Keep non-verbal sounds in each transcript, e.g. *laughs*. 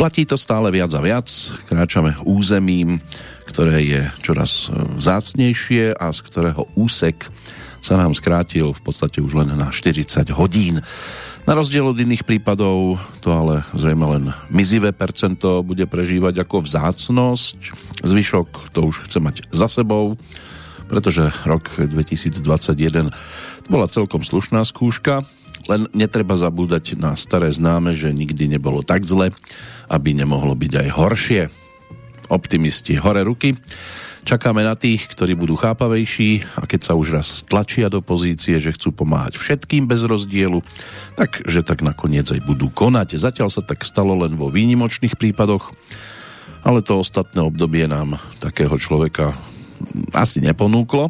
Platí to stále viac a viac, kráčame územím, ktoré je čoraz vzácnejšie a z ktorého úsek sa nám skrátil v podstate už len na 40 hodín. Na rozdiel od iných prípadov to ale zrejme len mizivé percento bude prežívať ako vzácnosť. Zvyšok to už chce mať za sebou, pretože rok 2021 to bola celkom slušná skúška, len netreba zabúdať na staré známe, že nikdy nebolo tak zle, aby nemohlo byť aj horšie. Optimisti hore ruky. Čakáme na tých, ktorí budú chápavejší a keď sa už raz tlačia do pozície, že chcú pomáhať všetkým bez rozdielu, tak že tak nakoniec aj budú konať. Zatiaľ sa tak stalo len vo výnimočných prípadoch, ale to ostatné obdobie nám takého človeka asi neponúklo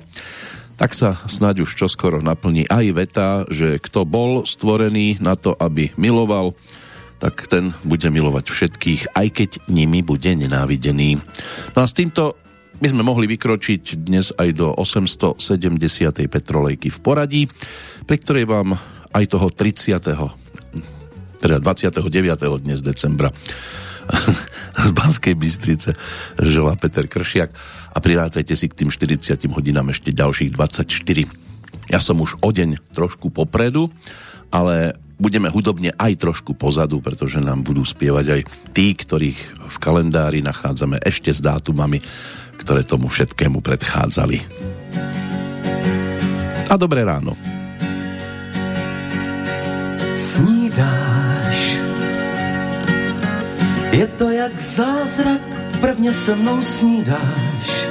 tak sa snáď už čoskoro naplní aj veta, že kto bol stvorený na to, aby miloval, tak ten bude milovať všetkých, aj keď nimi bude nenávidený. No a s týmto my sme mohli vykročiť dnes aj do 870. petrolejky v poradí, pri ktorej vám aj toho 30. teda 29. dnes decembra *laughs* z Banskej Bystrice žela Peter Kršiak a prirátajte si k tým 40 hodinám ešte ďalších 24. Ja som už o deň trošku popredu, ale budeme hudobne aj trošku pozadu, pretože nám budú spievať aj tí, ktorých v kalendári nachádzame ešte s dátumami ktoré tomu všetkému predchádzali. A dobré ráno. Snídáš Je to jak zázrak, prvně se mnou snídáš.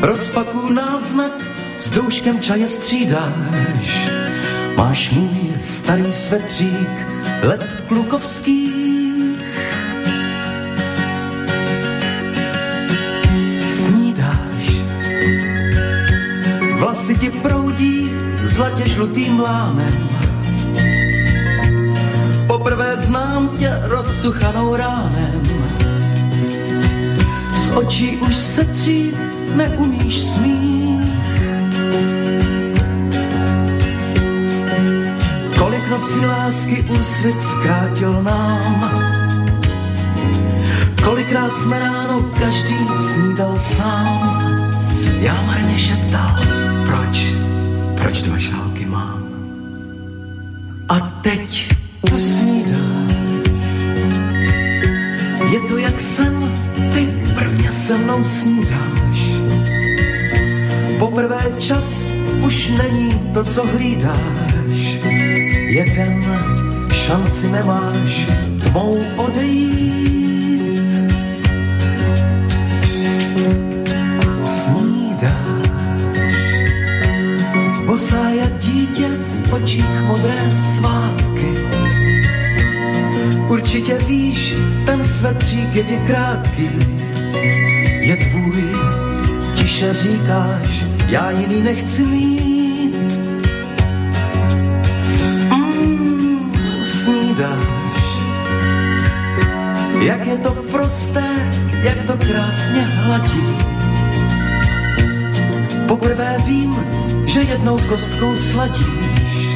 Rozpaku náznak, s douškem čaje střídáš. Máš můj starý svetřík, let klukovský. Vlasy ti proudí zlatě žlutým lánem. Poprvé znám tě rozcuchanou ránem. Z očí už se třít neumíš smích. Kolik nocí lásky úsvit zkrátil nám. Kolikrát jsme ráno každý snídal sám. Já marně šeptal, proč, proč dva šálky mám. A teď tu snídám. Je to jak sen, ty prvně se mnou snídáš. Poprvé čas už není to, co hlídáš. Jeden šanci nemáš tmou odejít Bosá jak dítě v očích modré svátky. Určitě víš, ten svetřík je ti krátký. Je tvůj, tiše říkáš, já jiný nechci mít. Mm, snídáš, jak je to prosté, jak to krásně hladí. Poprvé vím, že jednou kostkou sladíš,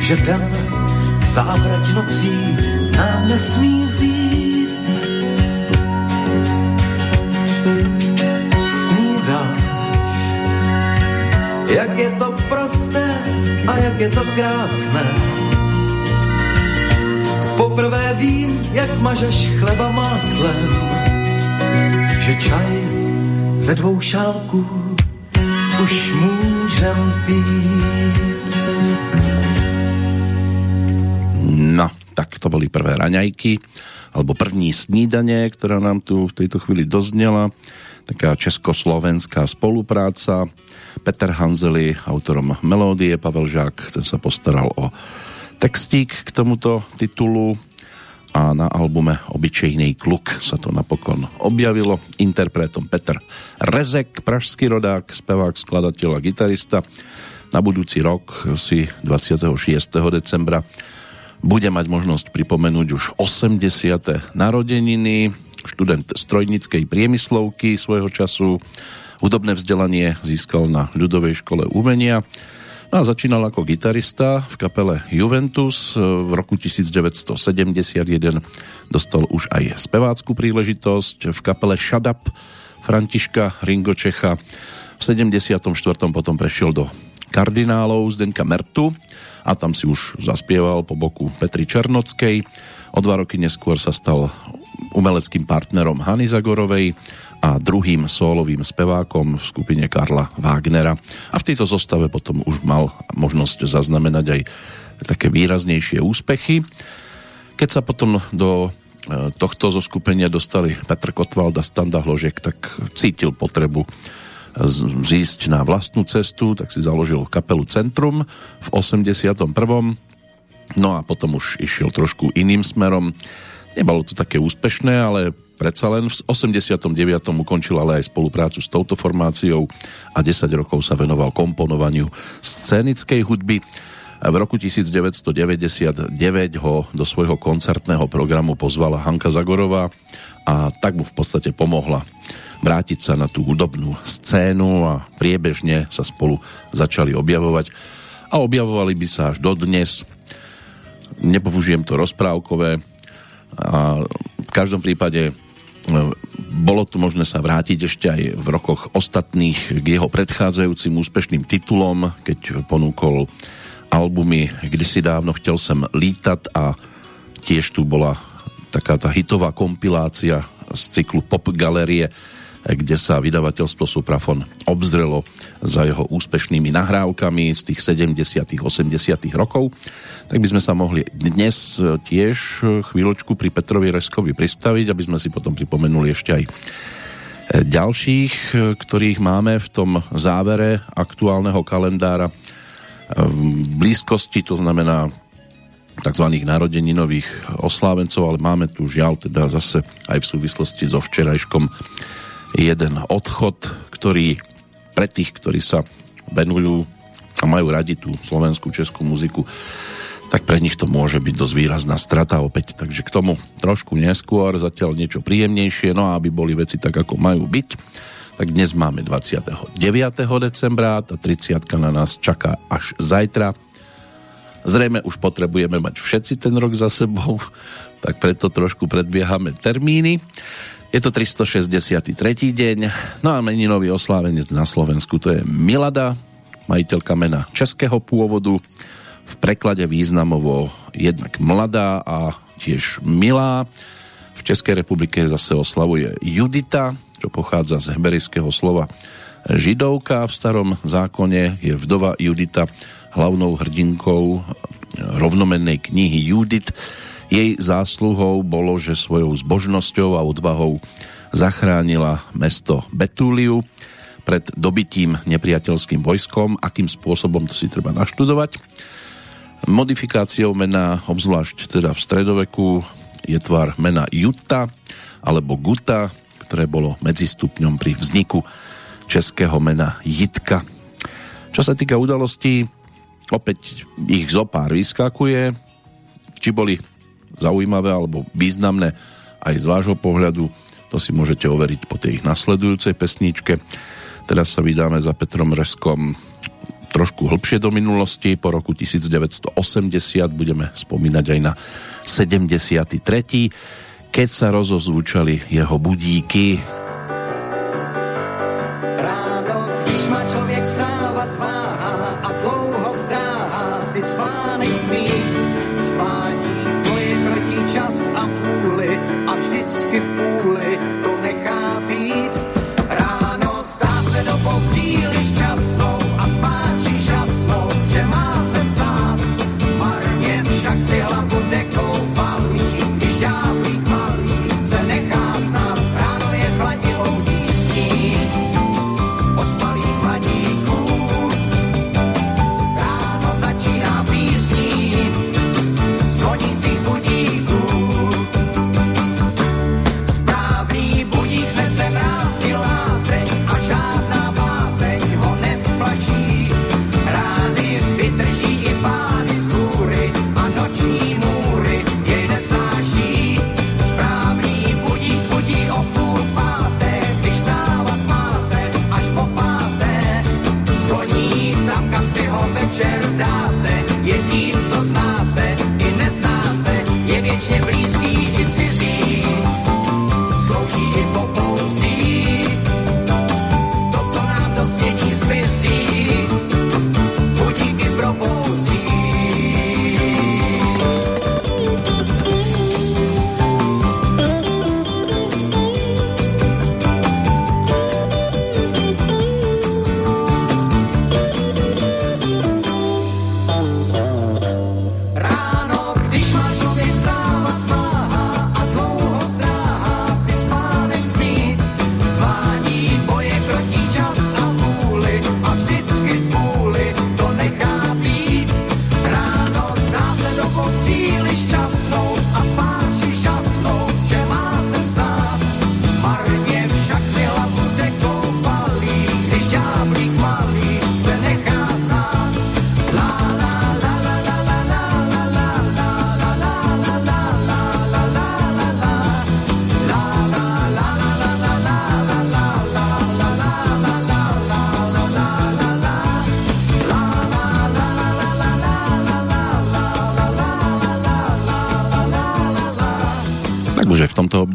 že den závrať nocí nám nesmí vzít. Snídáš, jak je to prosté a jak je to krásné. Poprvé vím, jak mažeš chleba máslem, že čaj ze dvou šálků už můžem pít. Prvé raňajky, alebo první snídanie, ktorá nám tu v tejto chvíli doznela. Taká československá spolupráca. Peter Hanzeli, autorom melódie, Pavel Žák, ten sa postaral o textík k tomuto titulu a na albume Obyčejný kluk sa to napokon objavilo. Interpretom Petr Rezek, pražský rodák, spevák, skladateľ a gitarista. Na budúci rok si 26. decembra bude mať možnosť pripomenúť už 80. narodeniny, študent strojnickej priemyslovky svojho času, hudobné vzdelanie získal na ľudovej škole umenia, No a začínal ako gitarista v kapele Juventus. V roku 1971 dostal už aj spevácku príležitosť v kapele Shut Up Františka Ringo Čecha. V 74. potom prešiel do kardinálov Zdenka Mertu a tam si už zaspieval po boku Petri Černockej. O dva roky neskôr sa stal umeleckým partnerom Hany Zagorovej a druhým sólovým spevákom v skupine Karla Wagnera. A v tejto zostave potom už mal možnosť zaznamenať aj také výraznejšie úspechy. Keď sa potom do e, tohto zoskupenia dostali Petr Kotwald a Standa Hložek, tak cítil potrebu zísť na vlastnú cestu, tak si založil kapelu Centrum v 81. No a potom už išiel trošku iným smerom. Nebolo to také úspešné, ale Predsa len v 89. ukončil ale aj spoluprácu s touto formáciou a 10 rokov sa venoval komponovaniu scénickej hudby. V roku 1999 ho do svojho koncertného programu pozvala Hanka Zagorová a tak mu v podstate pomohla vrátiť sa na tú hudobnú scénu a priebežne sa spolu začali objavovať a objavovali by sa až dodnes. Nepoužijem to rozprávkové a v každom prípade bolo tu možné sa vrátiť ešte aj v rokoch ostatných k jeho predchádzajúcim úspešným titulom, keď ponúkol albumy Kdysi dávno chcel sem lítať a tiež tu bola taká tá hitová kompilácia z cyklu Pop Galerie kde sa vydavateľstvo Suprafon obzrelo za jeho úspešnými nahrávkami z tých 70 80 rokov. Tak by sme sa mohli dnes tiež chvíľočku pri Petrovi Reskovi pristaviť, aby sme si potom pripomenuli ešte aj ďalších, ktorých máme v tom závere aktuálneho kalendára v blízkosti, to znamená tzv. narodeninových oslávencov, ale máme tu žiaľ teda zase aj v súvislosti so včerajškom jeden odchod, ktorý pre tých, ktorí sa venujú a majú radi tú slovenskú českú muziku, tak pre nich to môže byť dosť výrazná strata opäť. Takže k tomu trošku neskôr, zatiaľ niečo príjemnejšie, no a aby boli veci tak, ako majú byť, tak dnes máme 29. decembra, tá 30 na nás čaká až zajtra. Zrejme už potrebujeme mať všetci ten rok za sebou, tak preto trošku predbiehame termíny. Je to 363. deň, no a meninový oslávenec na Slovensku to je Milada, majiteľka mena českého pôvodu, v preklade významovo jednak mladá a tiež milá. V Českej republike zase oslavuje Judita, čo pochádza z heberijského slova židovka. V starom zákone je vdova Judita hlavnou hrdinkou rovnomennej knihy Judit, jej zásluhou bolo, že svojou zbožnosťou a odvahou zachránila mesto Betúliu pred dobitím nepriateľským vojskom. Akým spôsobom to si treba naštudovať. Modifikáciou mena, obzvlášť teda v stredoveku, je tvar mena Jutta alebo Guta, ktoré bolo medzistupňom pri vzniku českého mena Jitka. Čo sa týka udalostí, opäť ich zopár vyskakuje, či boli zaujímavé alebo významné aj z vášho pohľadu. To si môžete overiť po tej nasledujúcej pesničke. Teraz sa vydáme za Petrom Reskom trošku hlbšie do minulosti. Po roku 1980 budeme spomínať aj na 73. keď sa rozozvučali jeho budíky.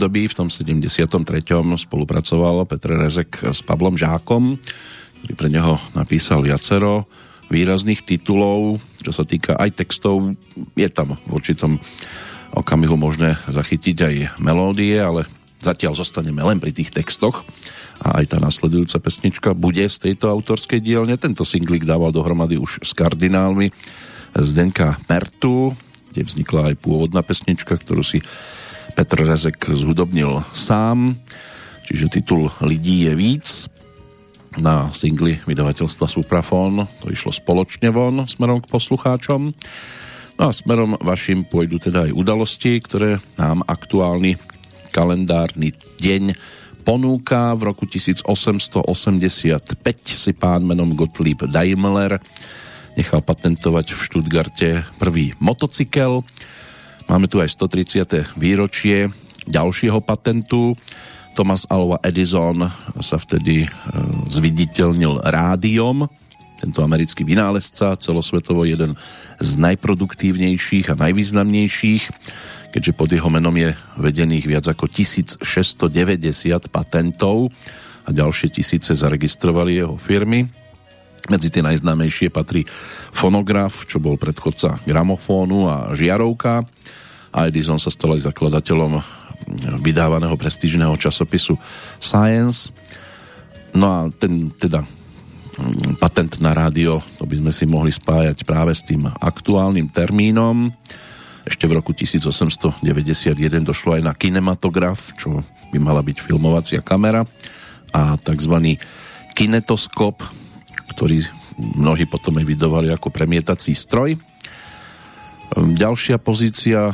Období, v tom 73. spolupracoval Petr Rezek s Pavlom Žákom, ktorý pre neho napísal viacero výrazných titulov, čo sa týka aj textov, je tam v určitom okamihu možné zachytiť aj melódie, ale zatiaľ zostaneme len pri tých textoch a aj tá nasledujúca pesnička bude z tejto autorskej dielne. Tento singlik dával dohromady už s kardinálmi Zdenka Mertu, kde vznikla aj pôvodná pesnička, ktorú si Petr Rezek zhudobnil sám, čiže titul Lidí je víc na singli vydavateľstva Suprafon. To išlo spoločne von smerom k poslucháčom. No a smerom vašim pôjdu teda aj udalosti, ktoré nám aktuálny kalendárny deň ponúka. V roku 1885 si pán menom Gottlieb Daimler nechal patentovať v Štutgarte prvý motocykel. Máme tu aj 130. výročie ďalšieho patentu Thomas Alva Edison sa vtedy e, zviditeľnil rádiom. Tento americký vynálezca, celosvetovo jeden z najproduktívnejších a najvýznamnejších, keďže pod jeho menom je vedených viac ako 1690 patentov a ďalšie tisíce zaregistrovali jeho firmy. Medzi tie najznámejšie patrí fonograf, čo bol predchodca gramofónu a žiarovka. A Edison sa stal aj zakladateľom vydávaného prestížneho časopisu Science. No a ten teda mm, patent na rádio, to by sme si mohli spájať práve s tým aktuálnym termínom. Ešte v roku 1891 došlo aj na kinematograf, čo by mala byť filmovacia kamera a tzv. kinetoskop, ktorý mnohí potom evidovali ako premietací stroj. Ďalšia pozícia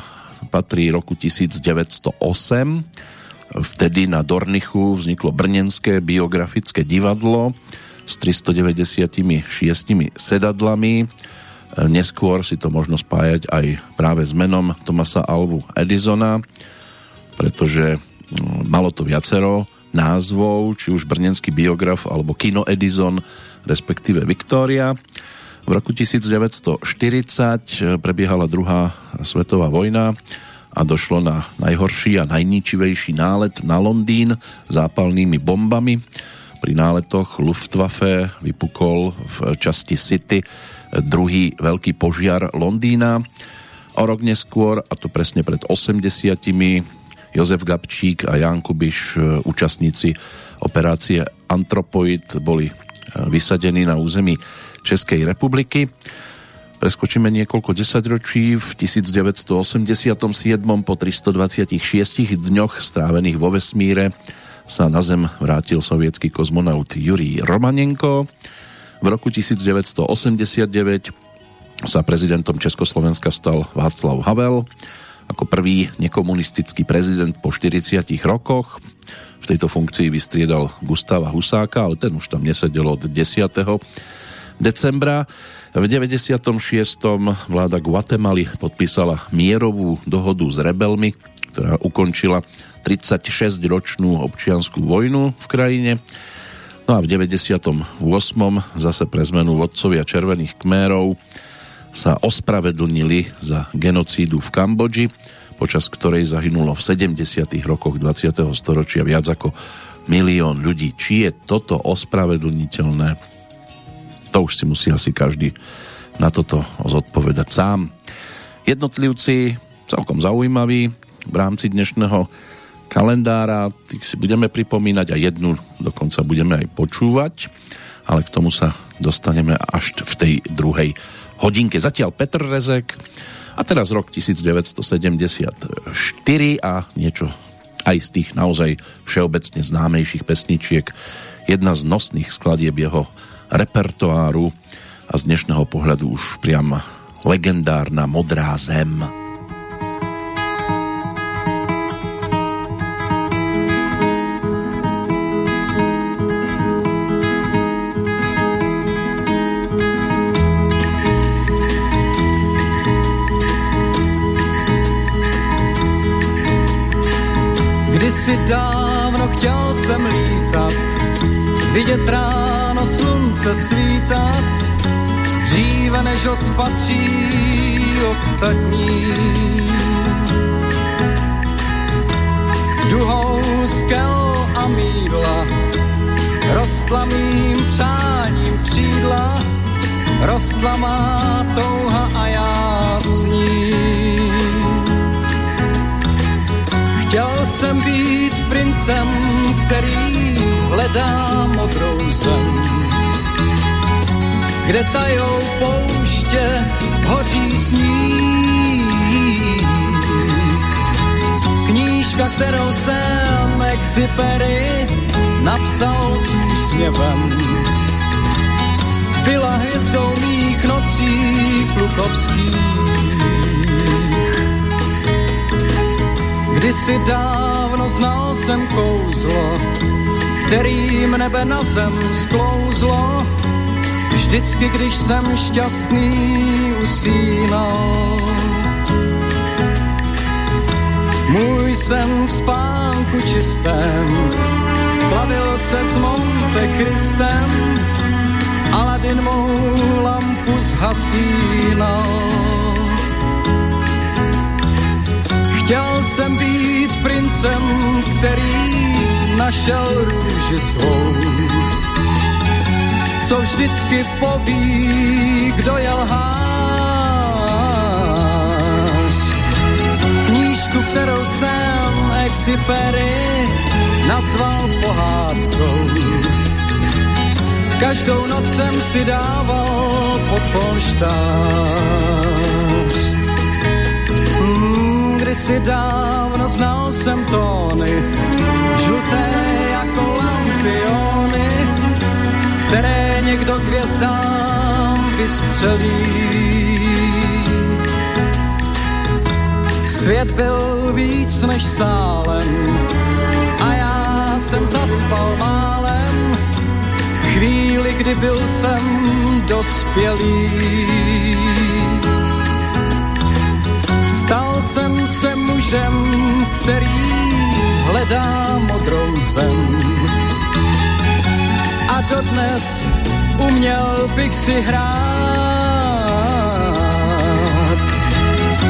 patrí roku 1908. Vtedy na Dornichu vzniklo Brnenské biografické divadlo s 396 sedadlami. Neskôr si to možno spájať aj práve s menom Tomasa Alvu Edisona, pretože mm, malo to viacero názvov, či už Brnenský biograf alebo Kino Edison, respektíve Viktória. V roku 1940 eh, prebiehala druhá svetová vojna a došlo na najhorší a najničivejší nálet na Londýn zápalnými bombami. Pri náletoch Luftwaffe vypukol v časti City druhý veľký požiar Londýna. O rok neskôr, a to presne pred 80 Jozef Gabčík a Jan Kubiš, eh, účastníci operácie Antropoid, boli eh, vysadení na území Českej republiky. Preskočíme niekoľko desaťročí. V 1987 po 326 dňoch strávených vo vesmíre sa na Zem vrátil sovietský kozmonaut Jurij Romanenko. V roku 1989 sa prezidentom Československa stal Václav Havel ako prvý nekomunistický prezident po 40 rokoch. V tejto funkcii vystriedal Gustava Husáka, ale ten už tam nesedel od 10 decembra. V 96. vláda Guatemaly podpísala mierovú dohodu s rebelmi, ktorá ukončila 36-ročnú občianskú vojnu v krajine. No a v 98. zase pre zmenu vodcovia Červených kmérov sa ospravedlnili za genocídu v Kambodži, počas ktorej zahynulo v 70. rokoch 20. storočia viac ako milión ľudí. Či je toto ospravedlniteľné? To už si musí asi každý na toto zodpovedať sám. Jednotlivci celkom zaujímaví v rámci dnešného kalendára, tých si budeme pripomínať a jednu dokonca budeme aj počúvať, ale k tomu sa dostaneme až v tej druhej hodinke. Zatiaľ Petr Rezek a teraz rok 1974 a niečo aj z tých naozaj všeobecne známejších pesničiek. Jedna z nosných skladieb jeho repertoáru a z dnešného pohľadu už priam legendárna Modrá zem. Slunce svítat, dříve než ho spatří ostatní. duhou skel a mídla, rostla mým přáním křídla, rostla má touha a já s. Chtěl jsem být princem, který hledá modrou zem, kde tajou pouště hoří sníh. Knížka, kterou jsem Exupery napsal s úsměvem, byla hvězdou mých nocí plukovských. Kdysi dávno znal jsem kouzlo, kterým nebe na zem sklouzlo, vždycky, když jsem šťastný usínal. Můj jsem v spánku čistém, plavil se s Monte Christem, Aladin mou lampu zhasínal. Chtěl jsem být princem, který našel růži svou. Co vždycky poví, kdo je lhář. Knížku, kterou jsem Exupery nazval pohádkou Každou noc jsem si dával pod polštář. Hmm, kdysi dávno znal jsem tóny, žluté jako lampiony, které někdo k hvězdám vystřelí. Svět byl víc než sálem a já jsem zaspal málem, chvíli, kdy byl jsem dospělý. Stal jsem se mužem, který hledá modrou zem. A dodnes uměl bych si hrát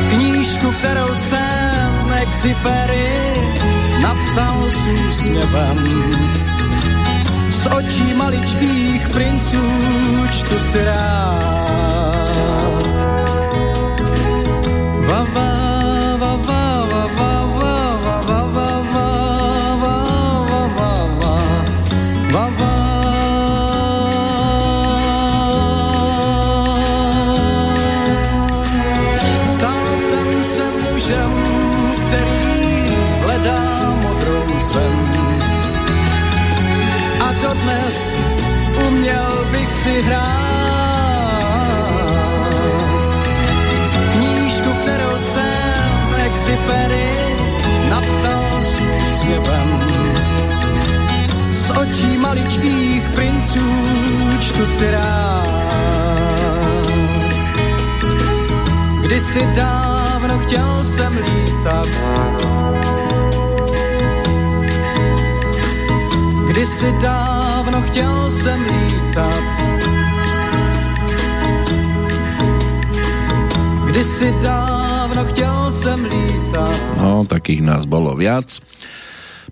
knížku, kterou jsem Exupery napsal s úsměvem očí maličkých princů čtu si rád. Si hrát knížku, kterou jsem Exupery napsal s úsměvem. Z očí maličkých princů čtu si rád. Kdysi dávno chtěl jsem lítat. Kdysi dávno chtěl jsem lítat. Kdysi dávno chtěl jsem lítat. No, takých nás bolo viac.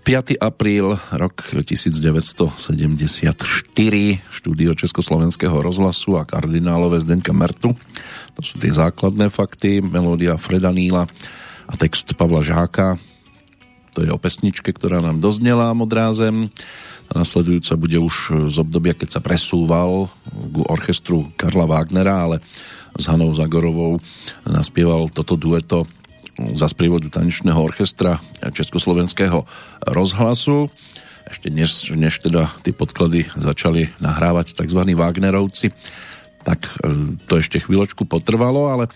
5. apríl, rok 1974, štúdio Československého rozhlasu a kardinálové Zdenka Mertu. To sú tie základné fakty, melódia Freda Níla a text Pavla Žáka. To je o pesničke, ktorá nám doznela modrázem. A nasledujúca bude už z obdobia, keď sa presúval k orchestru Karla Wagnera, ale s Hanou Zagorovou naspieval toto dueto za sprievodu tanečného orchestra Československého rozhlasu. Ešte než, než teda tie podklady začali nahrávať tzv. Wagnerovci, tak to ešte chvíľočku potrvalo, ale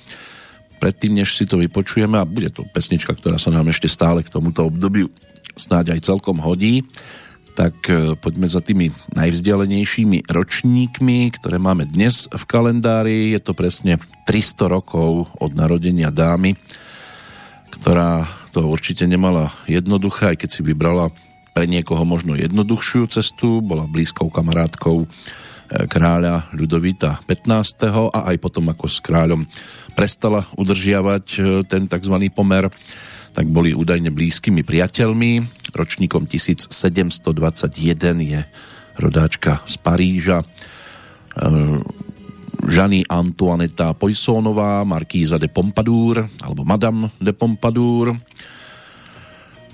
predtým, než si to vypočujeme, a bude to pesnička, ktorá sa nám ešte stále k tomuto obdobiu snáď aj celkom hodí, tak poďme za tými najvzdialenejšími ročníkmi, ktoré máme dnes v kalendári. Je to presne 300 rokov od narodenia dámy, ktorá to určite nemala jednoduché, aj keď si vybrala pre niekoho možno jednoduchšiu cestu, bola blízkou kamarátkou kráľa Ľudovita 15. a aj potom ako s kráľom prestala udržiavať ten tzv. pomer, tak boli údajne blízkymi priateľmi. Ročníkom 1721 je rodáčka z Paríža. Žany Antoineta Poissónová, Markíza de Pompadour, alebo Madame de Pompadour.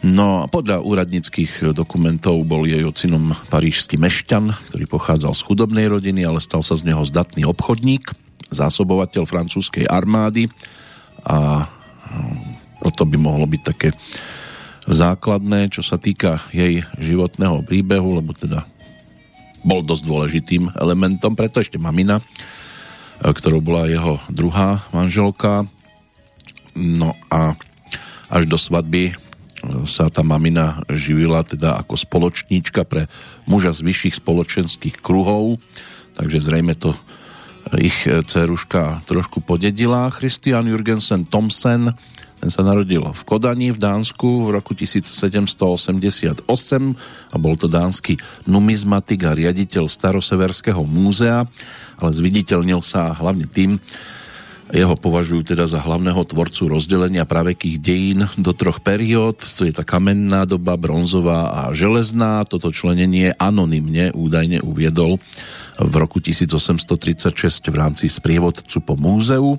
No a podľa úradnických dokumentov bol jej ocinom parížský mešťan, ktorý pochádzal z chudobnej rodiny, ale stal sa z neho zdatný obchodník, zásobovateľ francúzskej armády a toto by mohlo byť také základné, čo sa týka jej životného príbehu, lebo teda bol dosť dôležitým elementom, preto ešte mamina, ktorou bola jeho druhá manželka. No a až do svadby sa tá mamina živila teda ako spoločníčka pre muža z vyšších spoločenských kruhov, takže zrejme to ich dceruška trošku podedila. Christian Jurgensen Thomsen ten sa narodil v Kodani v Dánsku v roku 1788 a bol to dánsky numizmatik a riaditeľ Staroseverského múzea, ale zviditeľnil sa hlavne tým, jeho považujú teda za hlavného tvorcu rozdelenia pravekých dejín do troch periód. To je tá kamenná doba, bronzová a železná. Toto členenie anonymne údajne uviedol v roku 1836 v rámci sprievodcu po múzeu.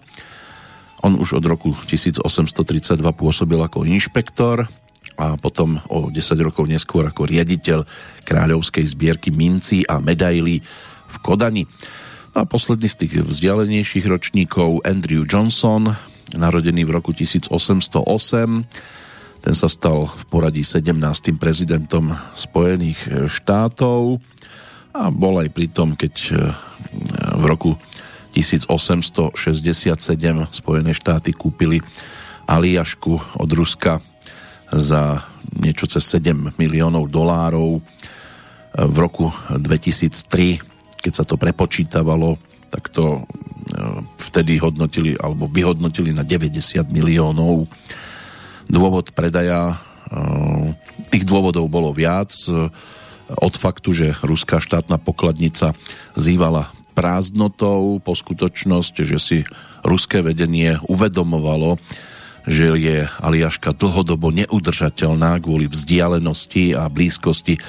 On už od roku 1832 pôsobil ako inšpektor a potom o 10 rokov neskôr ako riaditeľ kráľovskej zbierky mincí a medailí v Kodani. A posledný z tých vzdialenejších ročníkov Andrew Johnson, narodený v roku 1808, ten sa stal v poradí 17. prezidentom Spojených štátov a bol aj pri tom, keď v roku 1867 Spojené štáty kúpili Aliašku od Ruska za niečo cez 7 miliónov dolárov. V roku 2003, keď sa to prepočítavalo, tak to e, vtedy hodnotili alebo vyhodnotili na 90 miliónov. Dôvod predaja, e, tých dôvodov bolo viac e, od faktu, že ruská štátna pokladnica zývala prázdnotou po skutočnosť, že si ruské vedenie uvedomovalo, že je Aliaška dlhodobo neudržateľná kvôli vzdialenosti a blízkosti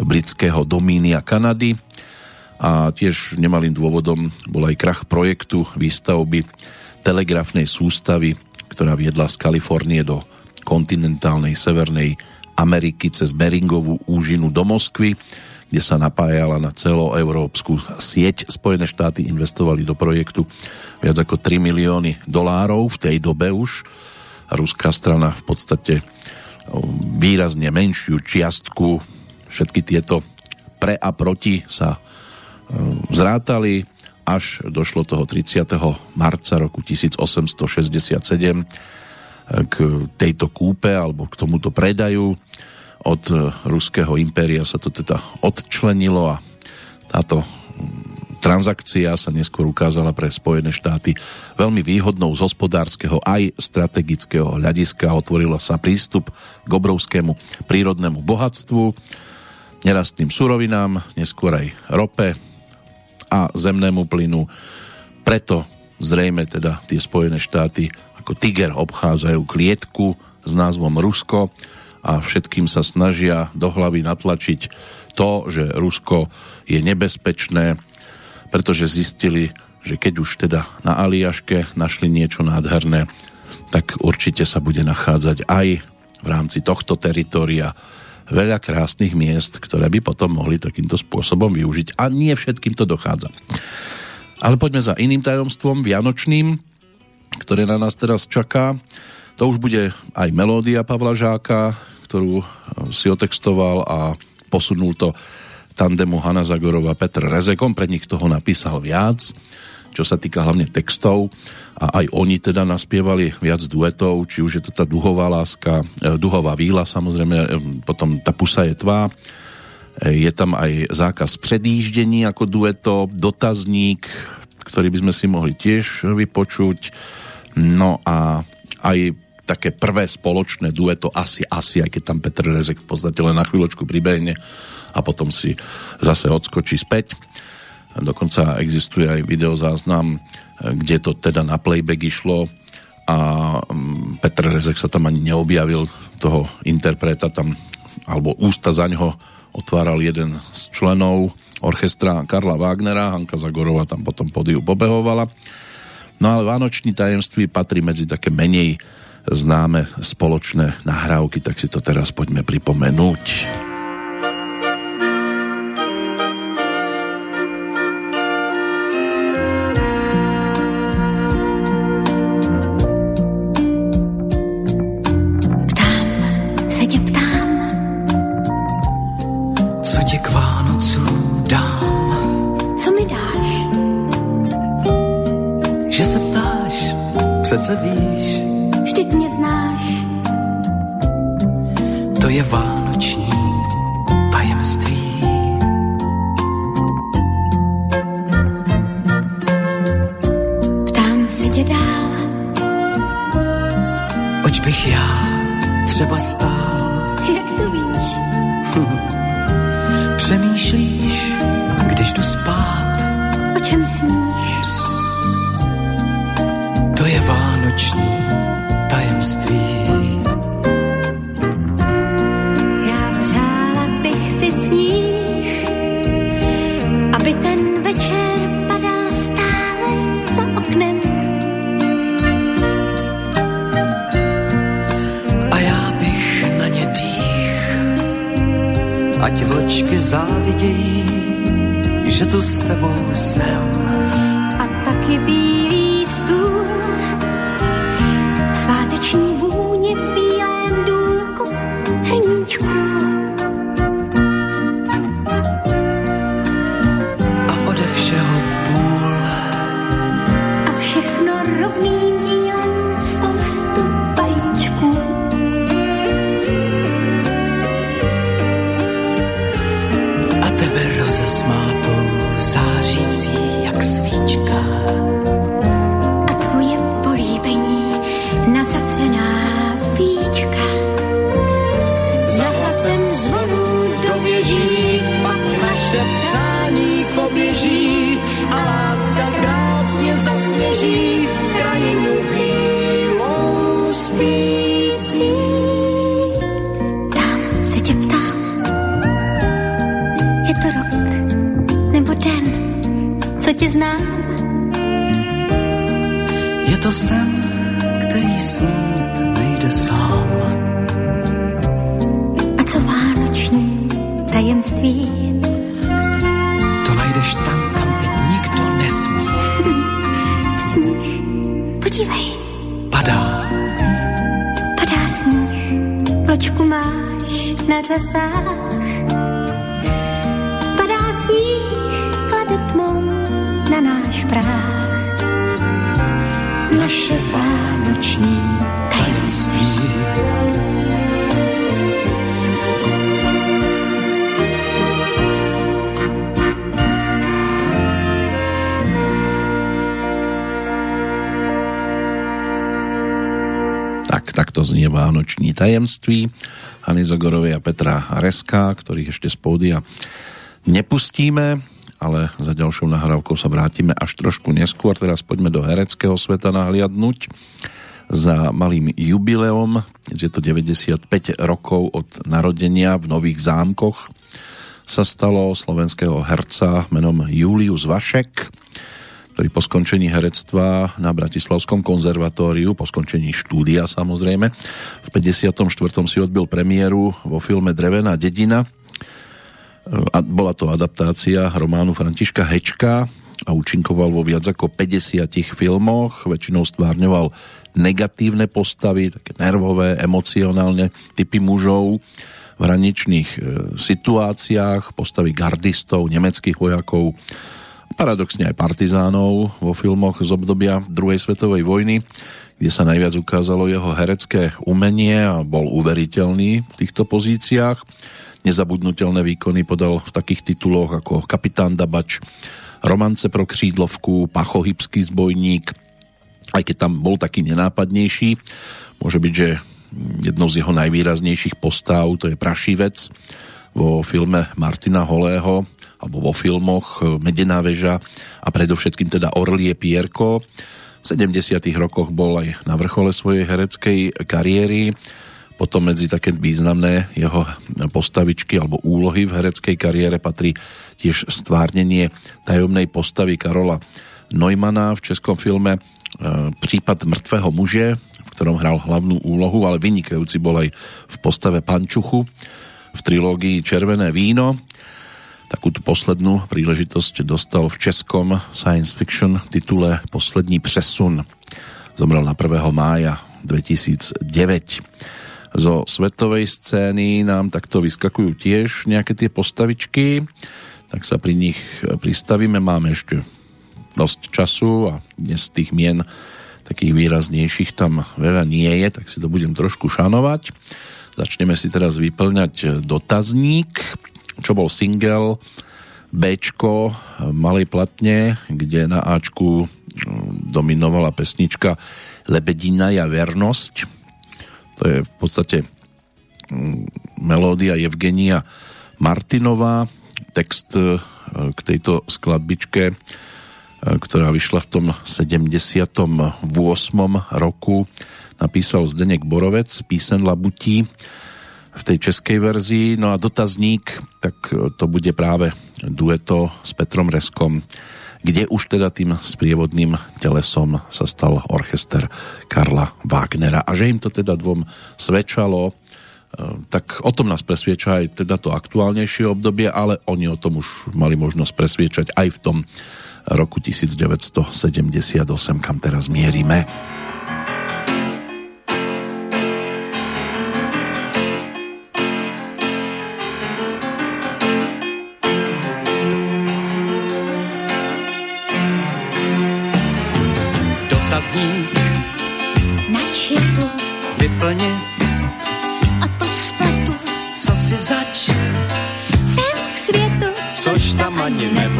britského domínia Kanady. A tiež nemalým dôvodom bol aj krach projektu výstavby telegrafnej sústavy, ktorá viedla z Kalifornie do kontinentálnej severnej Ameriky cez Beringovú úžinu do Moskvy kde sa napájala na celoeurópsku sieť. Spojené štáty investovali do projektu viac ako 3 milióny dolárov v tej dobe už. A ruská strana v podstate výrazne menšiu čiastku. Všetky tieto pre a proti sa zrátali až došlo toho 30. marca roku 1867 k tejto kúpe alebo k tomuto predaju od e, ruského impéria sa to teda odčlenilo a táto transakcia sa neskôr ukázala pre Spojené štáty veľmi výhodnou z hospodárskeho aj strategického hľadiska. Otvorila sa prístup k obrovskému prírodnému bohatstvu, nerastným surovinám, neskôr aj rope a zemnému plynu. Preto zrejme teda tie Spojené štáty ako tiger obchádzajú klietku s názvom Rusko a všetkým sa snažia do hlavy natlačiť to, že Rusko je nebezpečné, pretože zistili, že keď už teda na Aliaške našli niečo nádherné, tak určite sa bude nachádzať aj v rámci tohto teritoria veľa krásnych miest, ktoré by potom mohli takýmto spôsobom využiť. A nie všetkým to dochádza. Ale poďme za iným tajomstvom, vianočným, ktoré na nás teraz čaká. To už bude aj melódia Pavla Žáka, ktorú si otextoval a posunul to tandemu Hanna Zagorova Petr Rezekom, pre nich toho napísal viac, čo sa týka hlavne textov. A aj oni teda naspievali viac duetov, či už je to tá duhová láska, e, duhová víla samozrejme, e, potom tá pusa je tvá, je tam aj zákaz predjíždení ako dueto, dotazník, ktorý by sme si mohli tiež vypočuť, no a aj také prvé spoločné dueto asi, asi, aj keď tam Petr Rezek v podstate len na chvíľočku pribehne a potom si zase odskočí späť. Dokonca existuje aj videozáznam, kde to teda na playback išlo a mm, Petr Rezek sa tam ani neobjavil toho interpreta tam alebo ústa za ňo otváral jeden z členov orchestra Karla Wagnera, Hanka Zagorová tam potom podiu pobehovala. No ale Vánoční tajemství patrí medzi také menej známe spoločné nahrávky, tak si to teraz poďme pripomenúť. Tajemství Hany Zogorovej a Petra Reska, ktorých ešte z pódia nepustíme, ale za ďalšou nahrávkou sa vrátime až trošku neskôr. Teraz poďme do hereckého sveta nahliadnúť za malým jubileom. Dnes je to 95 rokov od narodenia v Nových zámkoch sa stalo slovenského herca menom Julius Vašek ktorý po skončení herectva na Bratislavskom konzervatóriu, po skončení štúdia samozrejme, v 54. si odbil premiéru vo filme Drevená dedina. Bola to adaptácia románu Františka Hečka a účinkoval vo viac ako 50 filmoch, väčšinou stvárňoval negatívne postavy, také nervové, emocionálne typy mužov v hraničných e, situáciách, postavy gardistov, nemeckých vojakov, paradoxne aj partizánov vo filmoch z obdobia druhej svetovej vojny, kde sa najviac ukázalo jeho herecké umenie a bol uveriteľný v týchto pozíciách. Nezabudnutelné výkony podal v takých tituloch ako Kapitán Dabač, Romance pro křídlovku, Pachohybský zbojník, aj keď tam bol taký nenápadnejší. Môže byť, že jednou z jeho najvýraznejších postav to je Prašivec vo filme Martina Holého alebo vo filmoch e, Medená väža a predovšetkým teda Orlie Pierko. V 70. rokoch bol aj na vrchole svojej hereckej kariéry. Potom medzi také významné jeho postavičky alebo úlohy v hereckej kariére patrí tiež stvárnenie tajomnej postavy Karola Neumana v českom filme e, Případ mŕtvého muže, v ktorom hral hlavnú úlohu, ale vynikajúci bol aj v postave Pančuchu v trilógii Červené víno. Takúto poslednú príležitosť dostal v českom science fiction titule Poslední přesun. Zomrel na 1. mája 2009. Zo svetovej scény nám takto vyskakujú tiež nejaké tie postavičky, tak sa pri nich pristavíme. Máme ešte dosť času a dnes tých mien takých výraznejších tam veľa nie je, tak si to budem trošku šanovať. Začneme si teraz vyplňať dotazník čo bol single Bčko malej platne, kde na Ačku mm, dominovala pesnička Lebedina ja vernosť. To je v podstate mm, melódia Evgenia Martinová, text e, k tejto skladbičke, e, ktorá vyšla v tom 78. roku, napísal Zdenek Borovec, písen Labutí v tej českej verzii. No a dotazník, tak e, to bude práve dueto s Petrom Reskom, kde už teda tým sprievodným telesom sa stal orchester Karla Wagnera. A že im to teda dvom svedčalo, e, tak o tom nás presvieča aj teda to aktuálnejšie obdobie, ale oni o tom už mali možnosť presviečať aj v tom roku 1978, kam teraz mierime.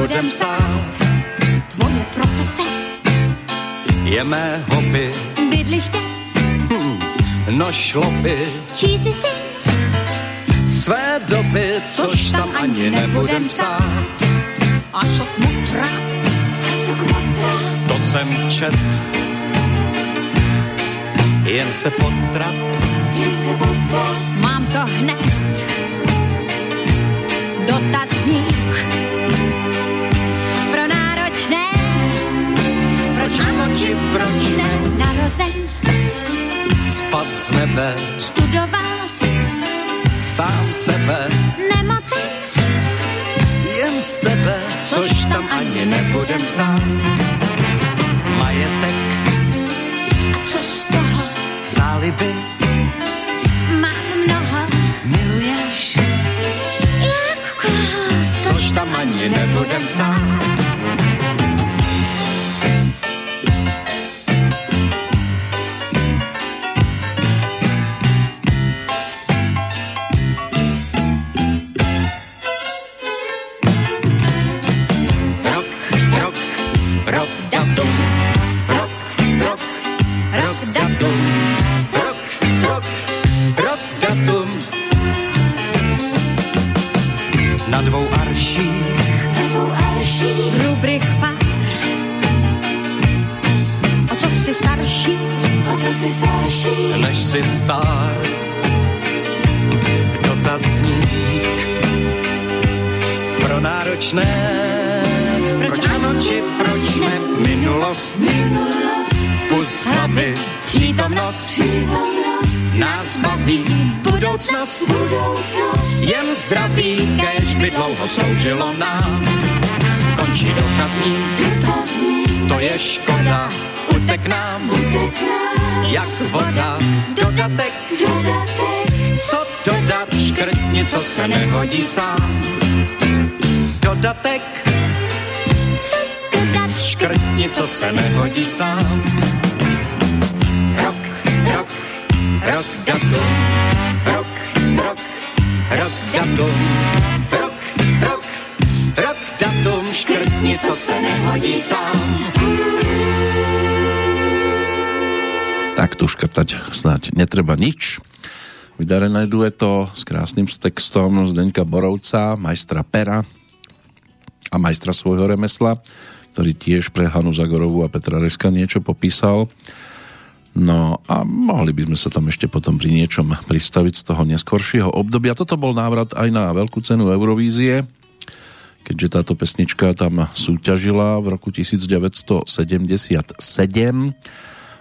Ani nebudem psát. Tvoje profese je mé hobby. Bydliště, hm, no šlo by. Čísi si své doby, což, což tam ani nebudem psát. A co kmotra, a co kmotra, to jsem čet jen se potrap. Jen se potrap. Mám to hned. Dotazník či proč ne? Narozen. Spad z nebe. Studoval si. Sám sebe. Nemocen. Jen z tebe. Což tam ani nebudem psát. Majetek. A co z toho? záliby. Mám mnoho. Miluješ? Jak koho? Což tam ani nebudem psát. Se nehodí sám. Dodatek, co dodat, škrtni, co se nehodí sám. Rok, rok, rok, datum, rok, rok, rok, datum, rok, rok, rok, datum, škrtni, co se nehodí sám. tak tu škrtať snáď netreba nič. Vydarené dueto s krásnym textom Zdeňka Borovca, majstra pera a majstra svojho remesla, ktorý tiež pre Hanu Zagorovú a Petra Reska niečo popísal. No a mohli by sme sa tam ešte potom pri niečom pristaviť z toho neskoršieho obdobia. Toto bol návrat aj na veľkú cenu Eurovízie, keďže táto pesnička tam súťažila v roku 1977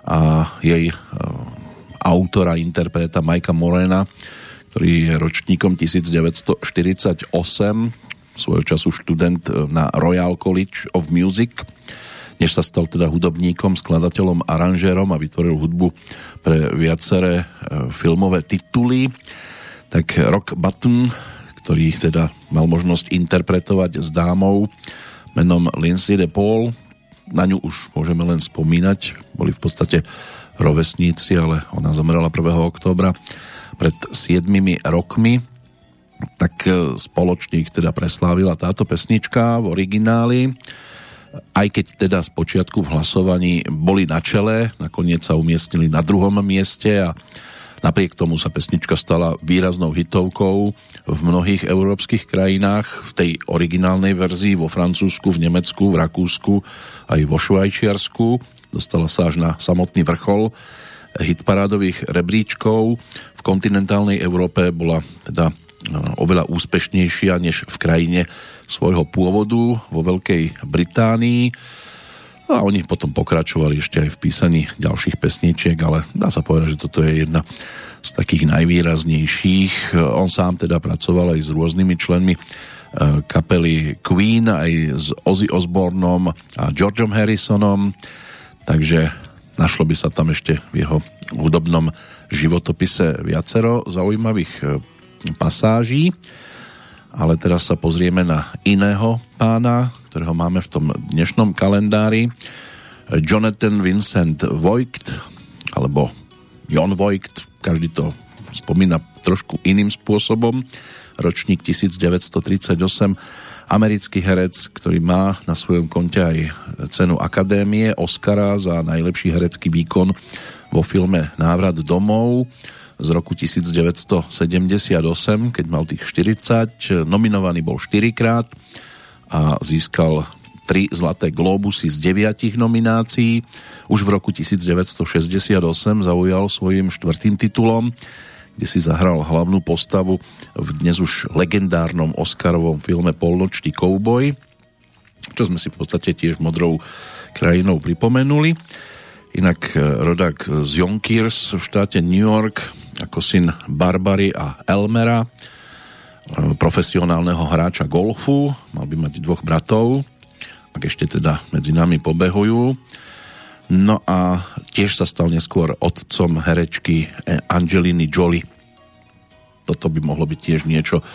a jej autora, interpreta Majka Morena, ktorý je ročníkom 1948, svojho času študent na Royal College of Music, než sa stal teda hudobníkom, skladateľom, aranžérom a vytvoril hudbu pre viaceré e, filmové tituly. Tak Rock Button, ktorý teda mal možnosť interpretovať s dámou menom Lindsay de Paul, na ňu už môžeme len spomínať, boli v podstate rovesníci, ale ona zomrela 1. októbra pred 7 rokmi tak e, spoločne ich teda preslávila táto pesnička v origináli aj keď teda z počiatku v hlasovaní boli na čele, nakoniec sa umiestnili na druhom mieste a napriek tomu sa pesnička stala výraznou hitovkou v mnohých európskych krajinách, v tej originálnej verzii vo Francúzsku, v Nemecku, v Rakúsku aj vo Švajčiarsku. Dostala sa až na samotný vrchol hitparádových rebríčkov. V kontinentálnej Európe bola teda no, oveľa úspešnejšia než v krajine svojho pôvodu vo Veľkej Británii. A oni potom pokračovali ešte aj v písaní ďalších pesničiek, ale dá sa povedať, že toto je jedna z takých najvýraznejších. On sám teda pracoval aj s rôznymi členmi e, kapely Queen, aj s Ozzy Osbourneom a Georgeom Harrisonom, takže našlo by sa tam ešte v jeho hudobnom životopise viacero zaujímavých e, pasáží ale teraz sa pozrieme na iného pána, ktorého máme v tom dnešnom kalendári. Jonathan Vincent Voigt, alebo Jon Voigt, každý to spomína trošku iným spôsobom. Ročník 1938, americký herec, ktorý má na svojom konte aj cenu Akadémie Oscara za najlepší herecký výkon vo filme Návrat domov z roku 1978, keď mal tých 40. Nominovaný bol 4 krát a získal 3 zlaté globusy z 9 nominácií. Už v roku 1968 zaujal svojim štvrtým titulom, kde si zahral hlavnú postavu v dnes už legendárnom Oscarovom filme Polnočný kouboj, čo sme si v podstate tiež modrou krajinou pripomenuli. Inak eh, rodák z Yonkers v štáte New York ako syn Barbary a Elmera, eh, profesionálneho hráča golfu, mal by mať dvoch bratov, ak ešte teda medzi nami pobehujú. No a tiež sa stal neskôr otcom herečky Angeliny Jolie. Toto by mohlo byť tiež niečo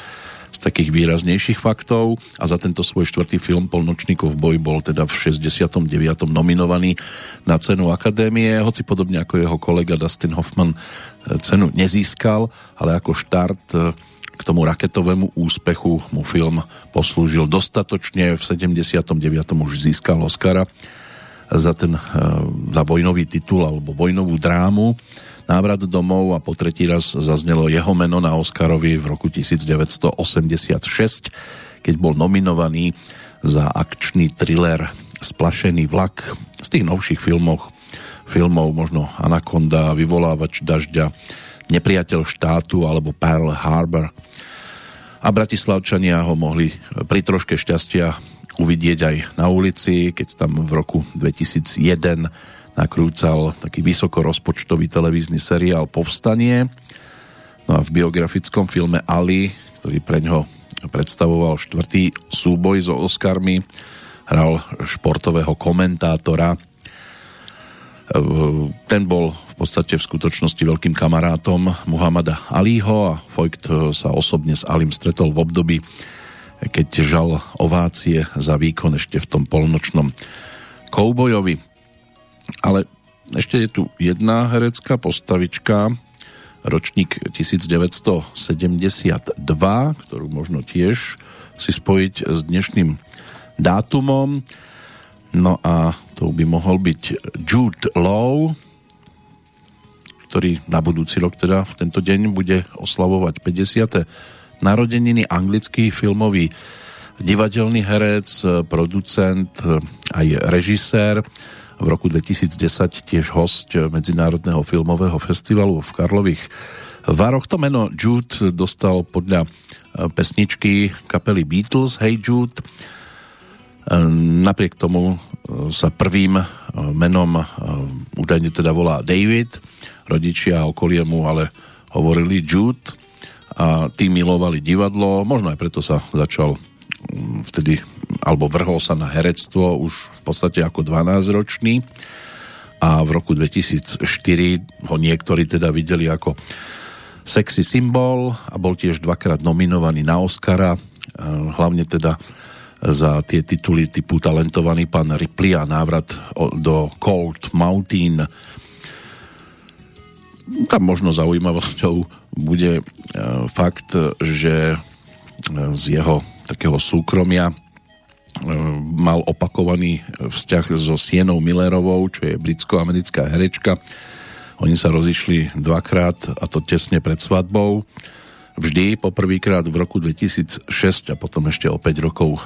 z takých výraznejších faktov a za tento svoj štvrtý film Polnočníkov boj bol teda v 69. nominovaný na cenu Akadémie, hoci podobne ako jeho kolega Dustin Hoffman e, cenu nezískal, ale ako štart e, k tomu raketovému úspechu mu film poslúžil dostatočne. V 79. už získal Oscara za ten e, za vojnový titul alebo vojnovú drámu návrat domov a po tretí raz zaznelo jeho meno na Oscarovi v roku 1986, keď bol nominovaný za akčný thriller Splašený vlak. Z tých novších filmov, filmov možno Anaconda, Vyvolávač dažďa, Nepriateľ štátu alebo Pearl Harbor. A bratislavčania ho mohli pri troške šťastia uvidieť aj na ulici, keď tam v roku 2001 nakrúcal taký vysokorozpočtový televízny seriál Povstanie. No a v biografickom filme Ali, ktorý pre ňoho predstavoval štvrtý súboj so Oscarmi, hral športového komentátora. Ten bol v podstate v skutočnosti veľkým kamarátom Muhammada Aliho a Voigt sa osobne s Alim stretol v období, keď žal ovácie za výkon ešte v tom polnočnom koubojovi. Ale ešte je tu jedna herecká postavička, ročník 1972, ktorú možno tiež si spojiť s dnešným dátumom. No a to by mohol byť Jude Law, ktorý na budúci rok teda v tento deň bude oslavovať 50. narodeniny anglický filmový divadelný herec, producent, aj režisér. V roku 2010 tiež host Medzinárodného filmového festivalu v Karlových Varoch. To meno Jude dostal podľa pesničky kapely Beatles Hey Jude. Napriek tomu sa prvým menom údajne teda volá David. Rodičia a okolie mu ale hovorili Jude a tí milovali divadlo, možno aj preto sa začal mm, vtedy, alebo vrhol sa na herectvo už v podstate ako 12-ročný a v roku 2004 ho niektorí teda videli ako sexy symbol a bol tiež dvakrát nominovaný na Oscara, hlavne teda za tie tituly typu Talentovaný pán Ripley a návrat do Cold Mountain. Tam možno zaujímavosťou bude e, fakt, že e, z jeho takého súkromia e, mal opakovaný vzťah so Sienou Millerovou, čo je britsko-americká herečka. Oni sa rozišli dvakrát a to tesne pred svadbou. Vždy poprvýkrát v roku 2006 a potom ešte o 5 rokov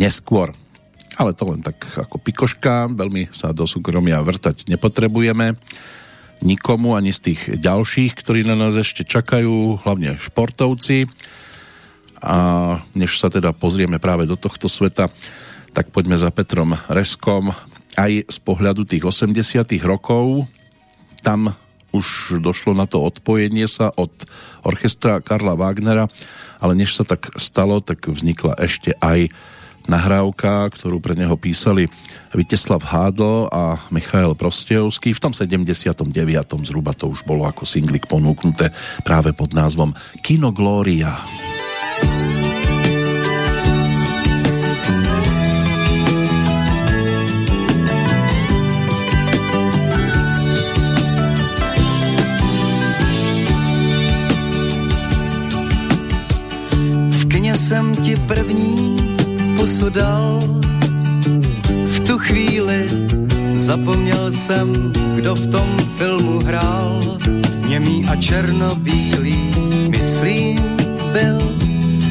neskôr. Ale to len tak ako pikoška, veľmi sa do súkromia vrtať nepotrebujeme nikomu, ani z tých ďalších, ktorí na nás ešte čakajú, hlavne športovci. A než sa teda pozrieme práve do tohto sveta, tak poďme za Petrom Reskom aj z pohľadu tých 80 rokov. Tam už došlo na to odpojenie sa od orchestra Karla Wagnera, ale než sa tak stalo, tak vznikla ešte aj nahrávka, ktorú pre neho písali Viteslav Hádl a Michael Prostejovský. V tom 79. zhruba to už bolo ako singlik ponúknuté práve pod názvom Kino Gloria. V kně jsem ti první pusu dal. V tu chvíli zapomněl jsem, kdo v tom filmu hrál. Němý a černobílý, myslím, byl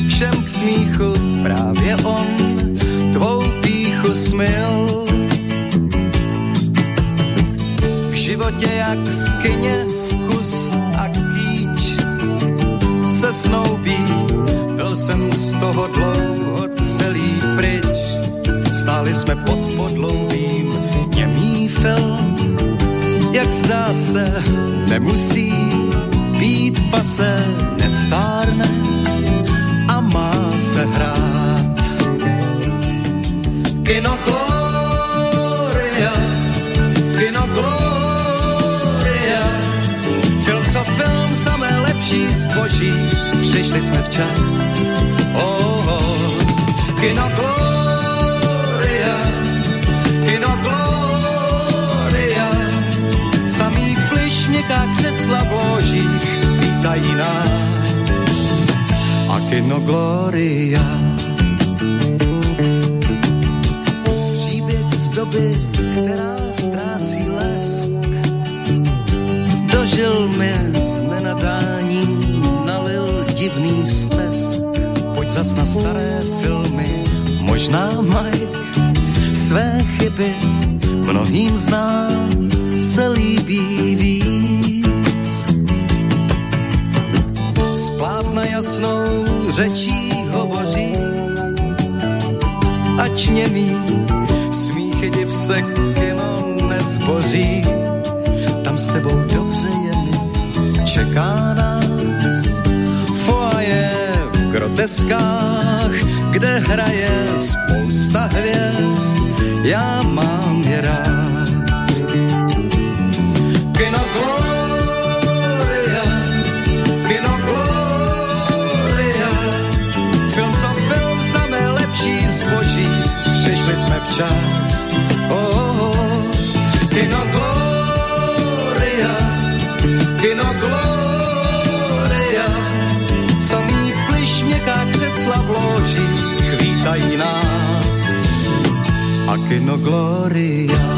všem k smíchu právě on tvou píchu smil. V životě jak v kině vkus a kýč se snoubí, byl jsem z toho dlouho. Stáli jsme pod podloubím, němý film, jak zdá se, nemusí být pase, nestárne a má se hrát. Kino Gloria, Kino Gloria, film co film, samé lepší zboží, přišli jsme včas. Oh, oh. Kino Gloria, A Kino Gloria, příběh z doby, která ztrácí lesk, dožil mi z nenadání, nalil divný stes, pojď zas na staré filmy, možná mají své chyby, mnohým z nás se líbí víc. Splátna jasnou řečí hovoří, ať němý smíchy div se kino nezboří. Tam s tebou dobře je mi, čeká nás foaje v groteskách, kde hraje spousta hvězd, já mám je rád. Kino A Kino Gloria,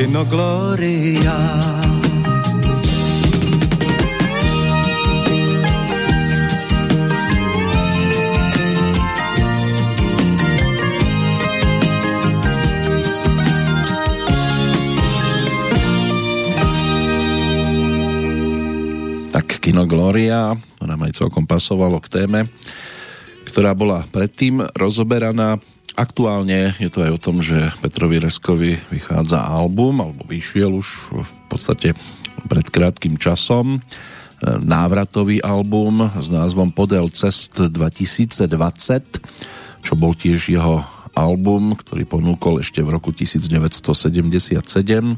Kino Gloria. Tak Kino Gloria, to nám aj celkom pasovalo k téme, ktorá bola predtým rozoberaná Aktuálne je to aj o tom, že Petrovi Reskovi vychádza album, alebo vyšiel už v podstate pred krátkým časom, e, návratový album s názvom Podel cest 2020, čo bol tiež jeho album, ktorý ponúkol ešte v roku 1977 e,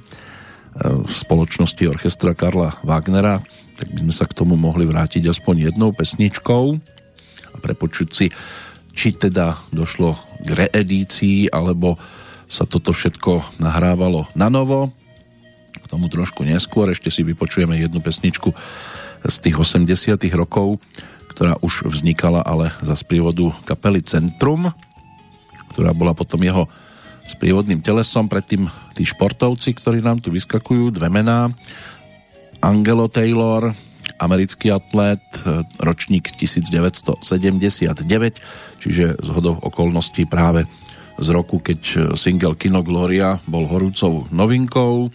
v spoločnosti orchestra Karla Wagnera, tak by sme sa k tomu mohli vrátiť aspoň jednou pesničkou. A prepočuť si či teda došlo k reedícii, alebo sa toto všetko nahrávalo na novo. K tomu trošku neskôr ešte si vypočujeme jednu pesničku z tých 80 rokov, ktorá už vznikala ale za sprievodu kapely Centrum, ktorá bola potom jeho sprievodným telesom, predtým tí športovci, ktorí nám tu vyskakujú, dve mená, Angelo Taylor, americký atlét, ročník 1979, čiže z hodov okolností práve z roku, keď single Kino Gloria bol horúcou novinkou.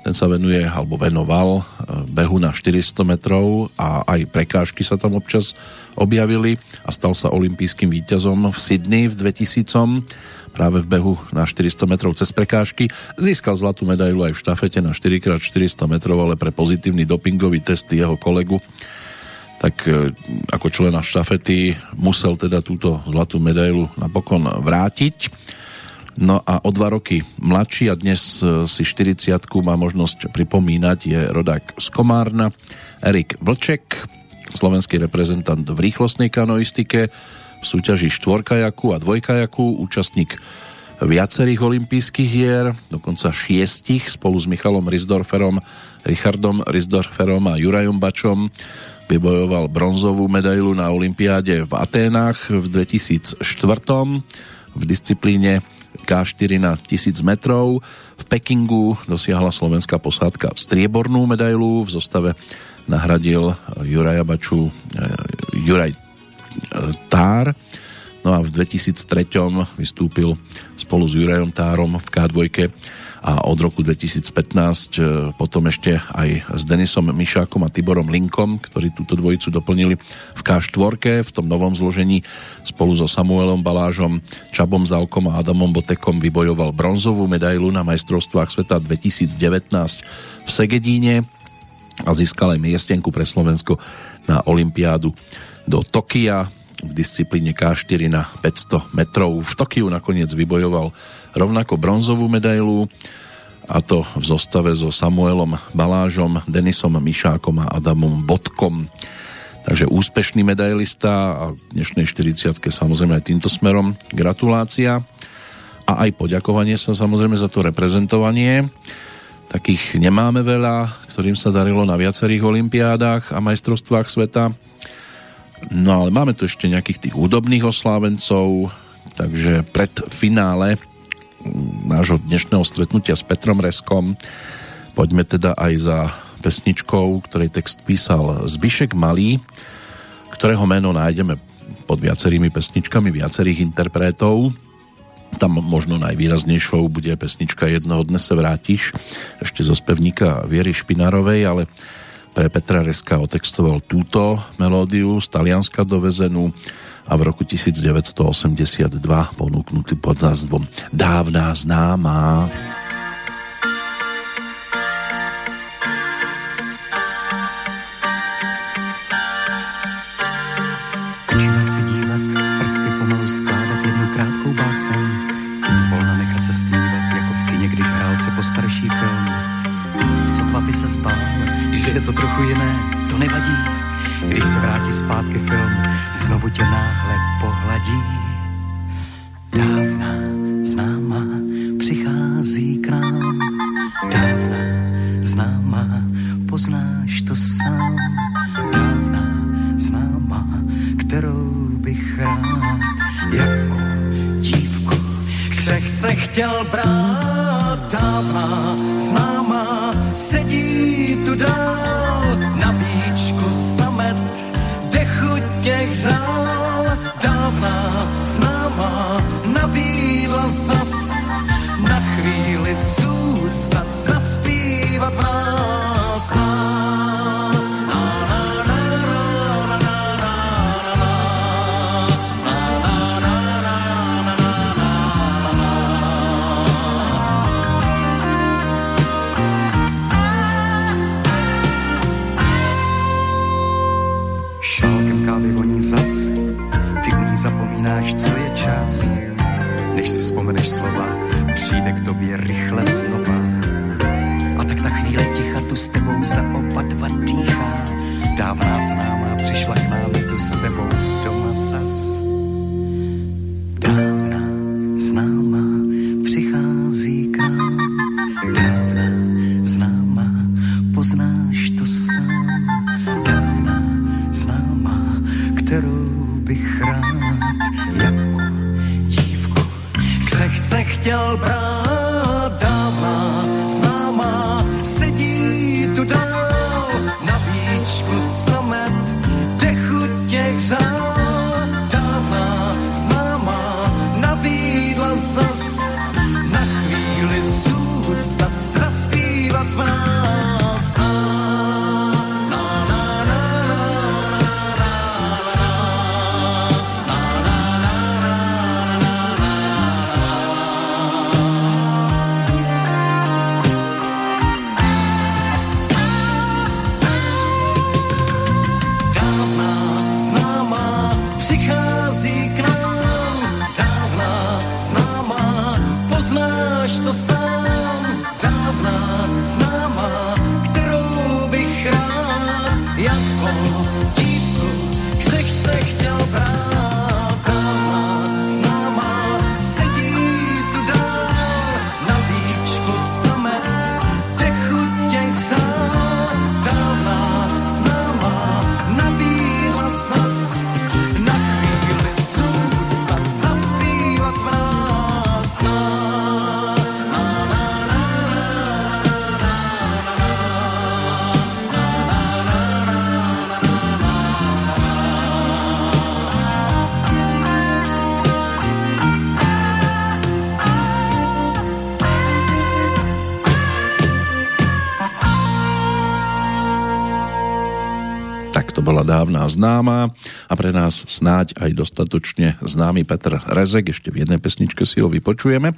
Ten sa venuje, alebo venoval eh, behu na 400 metrov a aj prekážky sa tam občas objavili a stal sa olympijským víťazom v Sydney v 2000 práve v behu na 400 metrov cez prekážky. Získal zlatú medailu aj v štafete na 4x400 metrov, ale pre pozitívny dopingový test jeho kolegu tak e, ako člena štafety musel teda túto zlatú medailu napokon vrátiť. No a o dva roky mladší a dnes e, si 40 má možnosť pripomínať je rodák z Komárna, Erik Vlček, slovenský reprezentant v rýchlostnej kanoistike, v súťaži štvorkajaku a dvojkajaku, účastník viacerých olympijských hier, dokonca šiestich spolu s Michalom Rizdorferom, Richardom Rizdorferom a Jurajom Bačom. Vybojoval bronzovú medailu na Olympiáde v Aténach v 2004 v disciplíne K4 na 1000 metrov. V Pekingu dosiahla slovenská posádka striebornú medailu. V zostave nahradil Juraja Baču eh, Juraj eh, Tár. No a v 2003 vystúpil spolu s Jurajom Tárom v K2 a od roku 2015 e, potom ešte aj s Denisom Mišákom a Tiborom Linkom, ktorí túto dvojicu doplnili v K4 v tom novom zložení spolu so Samuelom Balážom, Čabom Zalkom a Adamom Botekom vybojoval bronzovú medailu na majstrovstvách sveta 2019 v Segedíne a získal aj miestenku pre Slovensko na Olympiádu do Tokia v disciplíne K4 na 500 metrov. V Tokiu nakoniec vybojoval rovnako bronzovú medailu a to v zostave so Samuelom Balážom, Denisom Mišákom a Adamom Bodkom. Takže úspešný medailista a dnešnej 40 samozrejme aj týmto smerom gratulácia a aj poďakovanie sa samozrejme za to reprezentovanie. Takých nemáme veľa, ktorým sa darilo na viacerých olimpiádach a majstrovstvách sveta. No ale máme tu ešte nejakých tých údobných oslávencov, takže pred finále nášho dnešného stretnutia s Petrom Reskom. Poďme teda aj za pesničkou, ktorej text písal Zbyšek Malý, ktorého meno nájdeme pod viacerými pesničkami viacerých interpretov. Tam možno najvýraznejšou bude pesnička Jednoho dne se vrátiš, ešte zo spevníka Viery Špinárovej, ale pre Petra Reska otextoval túto melódiu z Talianska dovezenú a v roku 1982 ponúknutý pod názvom Dávná známá. Očima si dívat, prsty pomalu skládat jednu krátkou báseň, zvolna nechat se stmívat, jako v kině, když hrál se po starší film. Sotva by se zbál, že je to trochu jiné, to nevadí, když se vrátí zpátky film, znovu tě náhle pohladí. Dávna známa přichází k nám, dávna známa, poznáš to sám. Dávna známa, kterou bych rád jako dívku k Křehce chtěl brát dávná známá, sedí tu dál těch zál. Dávná známá nabídla zas na chvíli zůstat, zaspívat vás zapomínáš, co je čas. Než si vzpomeneš slova, přijde k tobě rychle znova. A tak ta chvíle ticha tu s tebou za oba dva dýchá. Dávná známá přišla k nám tu s tebou chtěl brát známa a pre nás snáď aj dostatočne známy Petr Rezek, ešte v jednej pesničke si ho vypočujeme.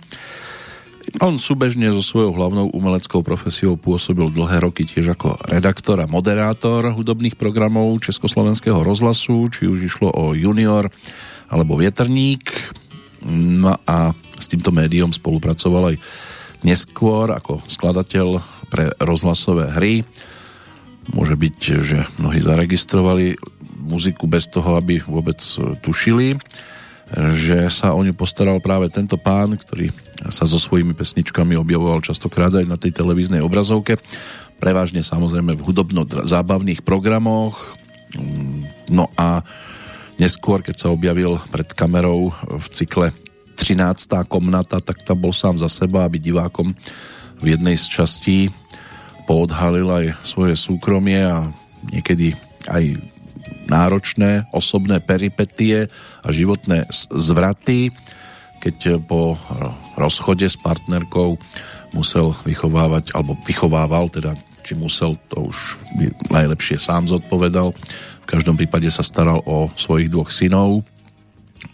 On súbežne so svojou hlavnou umeleckou profesiou pôsobil dlhé roky tiež ako redaktor a moderátor hudobných programov Československého rozhlasu, či už išlo o Junior alebo Vietrník. No a s týmto médium spolupracoval aj neskôr ako skladateľ pre rozhlasové hry Môže byť, že mnohí zaregistrovali muziku bez toho, aby vôbec tušili, že sa o ňu postaral práve tento pán, ktorý sa so svojimi pesničkami objavoval častokrát aj na tej televíznej obrazovke. Prevažne samozrejme v hudobno-zábavných programoch. No a neskôr, keď sa objavil pred kamerou v cykle 13. komnata, tak tam bol sám za seba, aby divákom v jednej z častí poodhalil aj svoje súkromie a niekedy aj náročné osobné peripetie a životné zvraty, keď po rozchode s partnerkou musel vychovávať, alebo vychovával, teda či musel, to už by najlepšie sám zodpovedal. V každom prípade sa staral o svojich dvoch synov,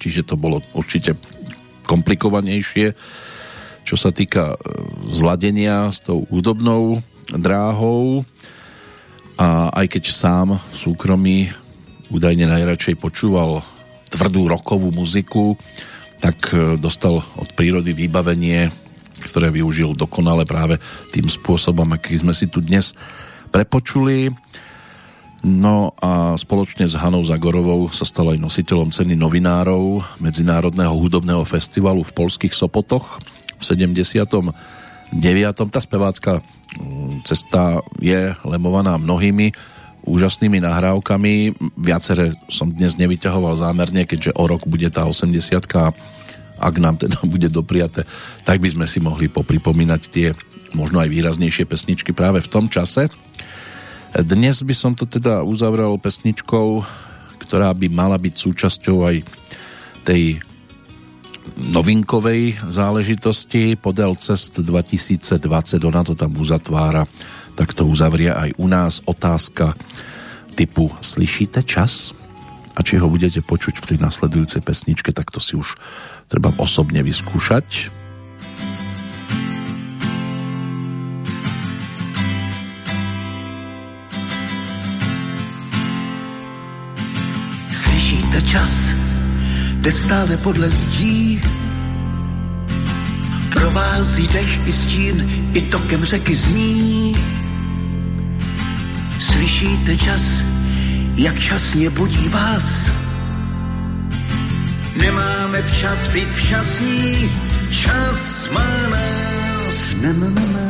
čiže to bolo určite komplikovanejšie. Čo sa týka e, zladenia s tou údobnou dráhou a aj keď sám v súkromí údajne najradšej počúval tvrdú rokovú muziku, tak e, dostal od prírody vybavenie, ktoré využil dokonale práve tým spôsobom, aký sme si tu dnes prepočuli. No a spoločne s Hanou Zagorovou sa stal aj nositeľom ceny novinárov Medzinárodného hudobného festivalu v polských Sopotoch v 79. Tá spevácka cesta je lemovaná mnohými úžasnými nahrávkami. Viacere som dnes nevyťahoval zámerne, keďže o rok bude tá 80 ak nám teda *laughs* bude dopriate, tak by sme si mohli popripomínať tie možno aj výraznejšie pesničky práve v tom čase. Dnes by som to teda uzavrel pesničkou, ktorá by mala byť súčasťou aj tej novinkovej záležitosti podel cest 2020, ona to tam uzatvára, tak to uzavrie aj u nás otázka typu Slyšíte čas? A či ho budete počuť v tej nasledujúcej pesničke, tak to si už treba osobne vyskúšať. Slyšíte čas? jde stále podle zdí. Provází dech i stín, i tokem řeky zní. Slyšíte čas, jak časně budí vás? Nemáme včas být včasní, čas má nás. Na, na, na, na.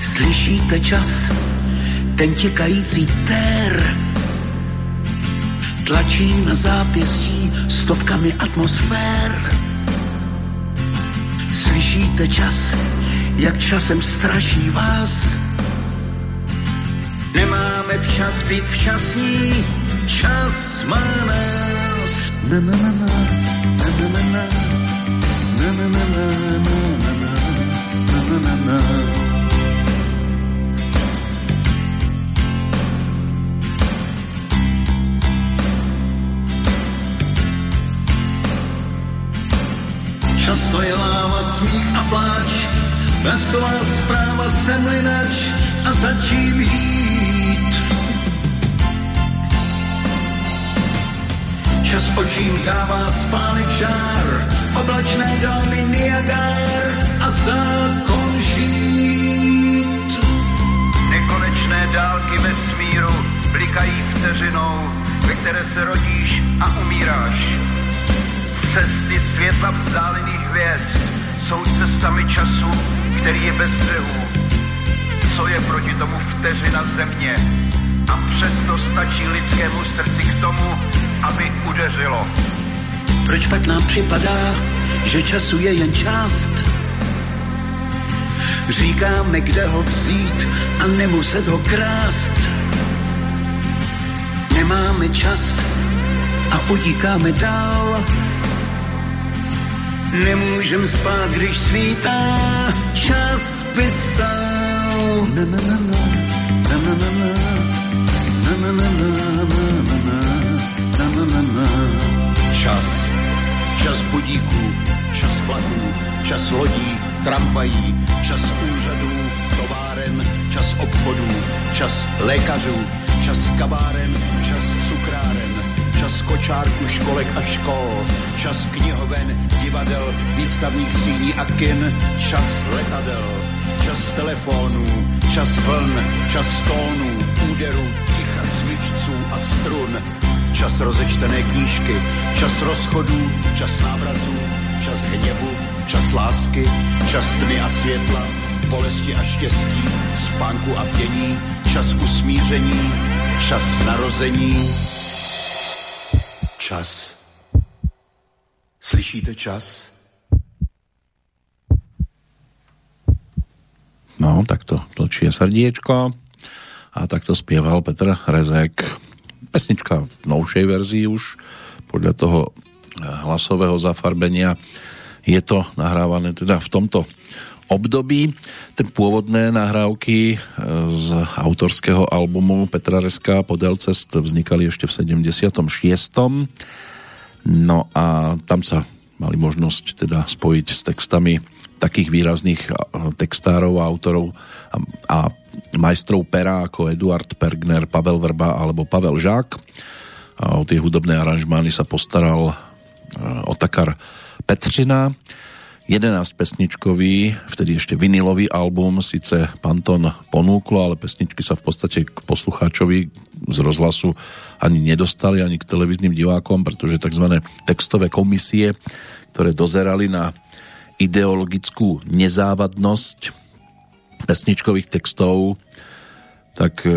Slyšíte čas, ten těkající tér tlačí na zápěstí stovkami atmosfér. Slyšíte čas, jak časem straší vás. Nemáme včas být včasní, čas má nás. Na, na, na, na, na, na, na, na, na, na, na, na, na, na, na, na, na. Často je láva, smích a pláč, vestová zpráva semlinač a začím jít. Čas očím dává spánek žár, oblačné domy Niagár a zákon žít. Nekonečné dálky vesmíru blikají vteřinou, ve které se rodíš a umíráš Cesty světla vzdálených hvězd jsou cestami času, který je bez břehu. Co je proti tomu vteřina země? A přesto stačí lidskému srdci k tomu, aby udeřilo. Proč pak nám připadá, že času je jen část? Říkáme, kde ho vzít a nemuset ho krást. Nemáme čas a utíkáme dál Nemůžem spát, když svítá, čas by stál. Na, na, na, na. Čas. Čas budíků, čas vlaků, čas lodí, tramvají, čas úřadů, továren, čas obchodů, čas lékařů, čas kaváren, čas kočárku, školek a škol, čas knihoven, divadel, výstavních síní a kin, čas letadel, čas telefonů, čas vln, čas tónů, úderů, ticha smyčců a strun, čas rozečtené knížky, čas rozchodů, čas návratů, čas hněvu, čas lásky, čas tmy a světla, bolesti a štěstí, spánku a pění, čas usmíření, čas narození, čas. Slyšíte čas? No, takto tlčie srdiečko a takto spieval Petr Rezek. Pesnička v novšej verzii už podľa toho eh, hlasového zafarbenia je to nahrávané teda v tomto období. Ten pôvodné nahrávky eh, z autorského albumu Petra Reska Podel cest vznikali ešte v 76. No a tam sa mali možnosť teda spojiť s textami takých výrazných textárov a autorov a, a majstrov pera ako Eduard Pergner, Pavel Verba alebo Pavel Žák. A o tie hudobné aranžmány sa postaral Otakar Petřina. 11 pesničkový, vtedy ešte vinilový album, síce Panton ponúklo, ale pesničky sa v podstate k poslucháčovi z rozhlasu ani nedostali, ani k televíznym divákom, pretože tzv. textové komisie, ktoré dozerali na ideologickú nezávadnosť pesničkových textov, tak e,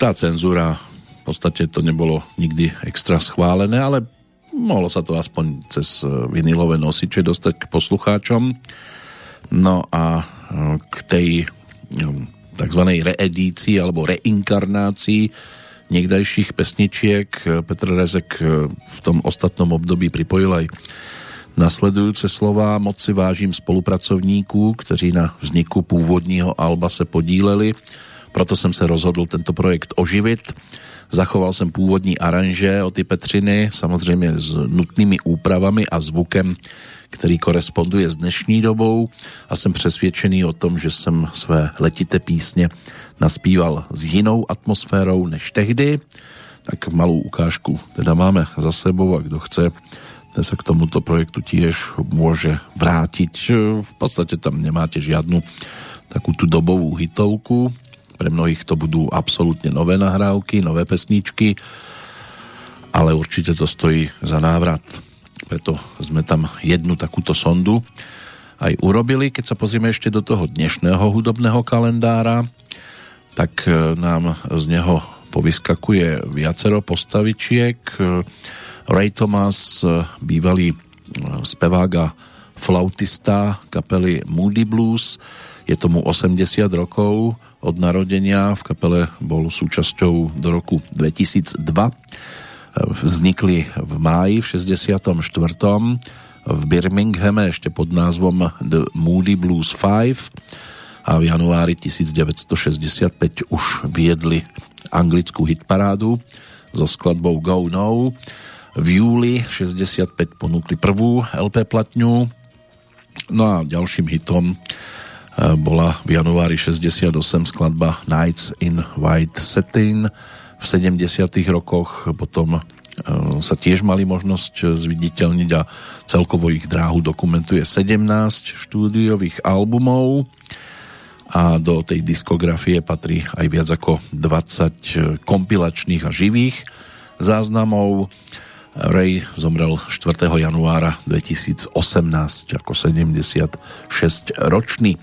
tá cenzúra v podstate to nebolo nikdy extra schválené, ale mohlo sa to aspoň cez e, vinilové nosiče dostať k poslucháčom. No a e, k tej tzv. reedícii alebo reinkarnácii niekdajších pesničiek Petr Rezek v tom ostatnom období pripojil aj nasledujúce slova. Moc si vážím spolupracovníků, kteří na vzniku původního Alba se podíleli. Proto jsem se rozhodl tento projekt oživit. Zachoval jsem původní aranže o ty Petřiny, samozřejmě s nutnými úpravami a zvukem, který koresponduje s dnešní dobou a jsem přesvědčený o tom, že jsem své letité písně naspíval s jinou atmosférou než tehdy. Tak malou ukážku teda máme za sebou a kdo chce, ten sa k tomuto projektu tiež môže vrátiť. V podstate tam nemáte žiadnu takú tú dobovú hitovku. Pre mnohých to budú absolútne nové nahrávky, nové pesničky, ale určite to stojí za návrat. Preto sme tam jednu takúto sondu aj urobili. Keď sa pozrieme ešte do toho dnešného hudobného kalendára, tak e, nám z neho povyskakuje viacero postavičiek. Ray Thomas, e, bývalý e, spevák a flautista kapely Moody Blues. Je tomu 80 rokov od narodenia. V kapele bol súčasťou do roku 2002. E, vznikli v máji v 64. v Birminghame ešte pod názvom The Moody Blues 5 a v januári 1965 už viedli anglickú hitparádu so skladbou Go No v júli 65 ponúkli prvú LP platňu, no a ďalším hitom bola v januári 68 skladba Nights in White Satin. V 70 rokoch potom e, sa tiež mali možnosť zviditeľniť a celkovo ich dráhu dokumentuje 17 štúdiových albumov a do tej diskografie patrí aj viac ako 20 kompilačných a živých záznamov. Ray zomrel 4. januára 2018 ako 76 ročný.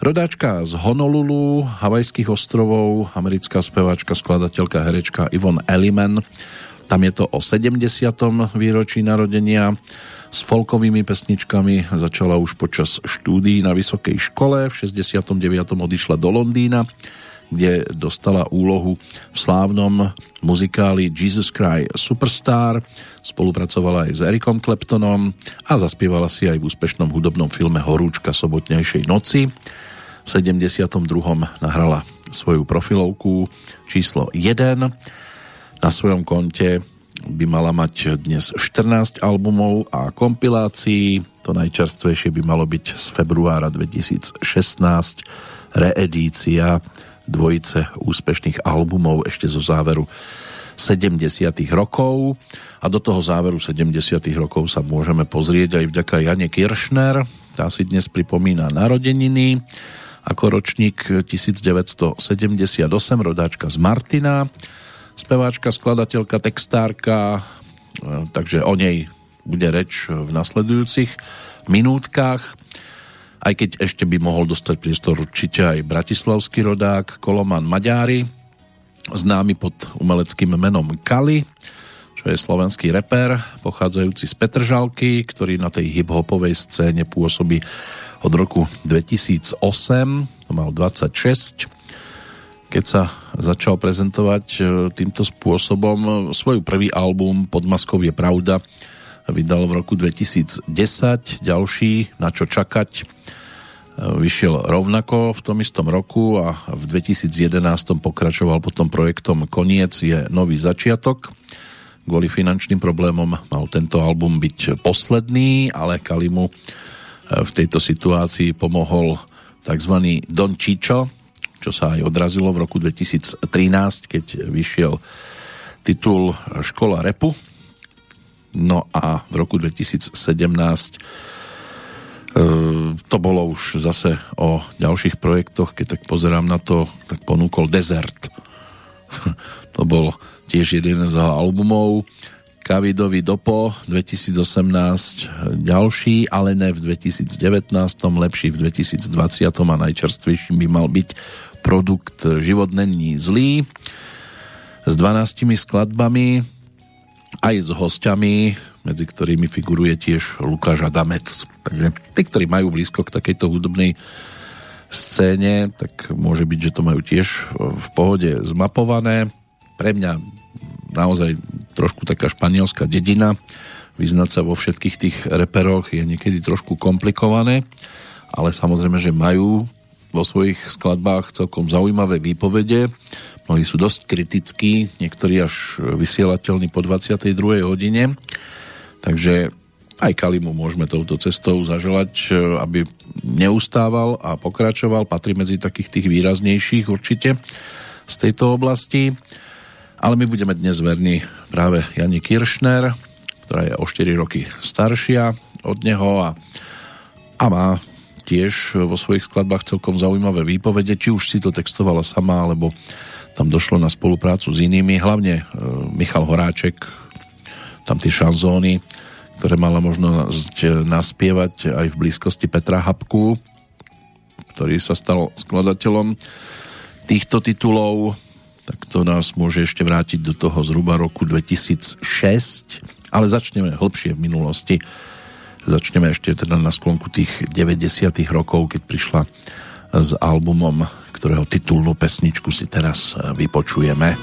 Rodáčka z Honolulu, Havajských ostrovov, americká speváčka, skladateľka, herečka Yvonne Elliman. Tam je to o 70. výročí narodenia. S folkovými pesničkami začala už počas štúdií na vysokej škole. V 69. odišla do Londýna kde dostala úlohu v slávnom muzikáli Jesus Christ Superstar, spolupracovala aj s Erikom Claptonom a zaspievala si aj v úspešnom hudobnom filme Horúčka sobotnejšej noci. V 72. nahrala svoju profilovku číslo 1. Na svojom konte by mala mať dnes 14 albumov a kompilácií. To najčerstvejšie by malo byť z februára 2016 reedícia dvojice úspešných albumov ešte zo záveru 70. rokov a do toho záveru 70. rokov sa môžeme pozrieť aj vďaka Jane Kiršner, tá si dnes pripomína narodeniny ako ročník 1978, rodáčka z Martina, speváčka, skladateľka, textárka, e, takže o nej bude reč v nasledujúcich minútkach aj keď ešte by mohol dostať priestor určite aj bratislavský rodák Koloman Maďári, známy pod umeleckým menom Kali, čo je slovenský reper, pochádzajúci z Petržalky, ktorý na tej hip-hopovej scéne pôsobí od roku 2008, mal 26. Keď sa začal prezentovať e, týmto spôsobom, svoj prvý album Pod maskou je pravda vydal v roku 2010, ďalší Na čo čakať vyšiel rovnako v tom istom roku a v 2011 pokračoval potom projektom Koniec je nový začiatok. Kvôli finančným problémom mal tento album byť posledný, ale Kalimu e, v tejto situácii pomohol tzv. Don Čičo, čo sa aj odrazilo v roku 2013, keď vyšiel titul Škola repu. No a v roku 2017 Ehm, to bolo už zase o ďalších projektoch, keď tak pozerám na to, tak ponúkol Desert. *laughs* to bol tiež jeden z albumov, Kavidovi Dopo 2018 ďalší, ale ne v 2019, lepší v 2020 a najčerstvejším by mal byť produkt Život není zlý. S 12 skladbami aj s hostiami, medzi ktorými figuruje tiež Lukáš Adamec. Takže tí, ktorí majú blízko k takejto hudobnej scéne, tak môže byť, že to majú tiež v pohode zmapované. Pre mňa naozaj trošku taká španielská dedina. Vyznať sa vo všetkých tých reperoch je niekedy trošku komplikované, ale samozrejme, že majú vo svojich skladbách celkom zaujímavé výpovede. Mnohí sú dosť kritickí, niektorí až vysielateľní po 22. hodine. Takže aj Kalimu môžeme touto cestou zaželať, aby neustával a pokračoval. Patrí medzi takých tých výraznejších určite z tejto oblasti. Ale my budeme dnes verní práve Jani Kiršner, ktorá je o 4 roky staršia od neho a, a má tiež vo svojich skladbách celkom zaujímavé výpovede, či už si to textovala sama, alebo tam došlo na spoluprácu s inými, hlavne e, Michal Horáček, tam tie šanzóny, ktoré mala možnosť naspievať aj v blízkosti Petra Habku, ktorý sa stal skladateľom týchto titulov tak to nás môže ešte vrátiť do toho zhruba roku 2006, ale začneme hlbšie v minulosti. Začneme ešte teda na sklonku tých 90 rokov, keď prišla s albumom, ktorého titulnú pesničku si teraz vypočujeme.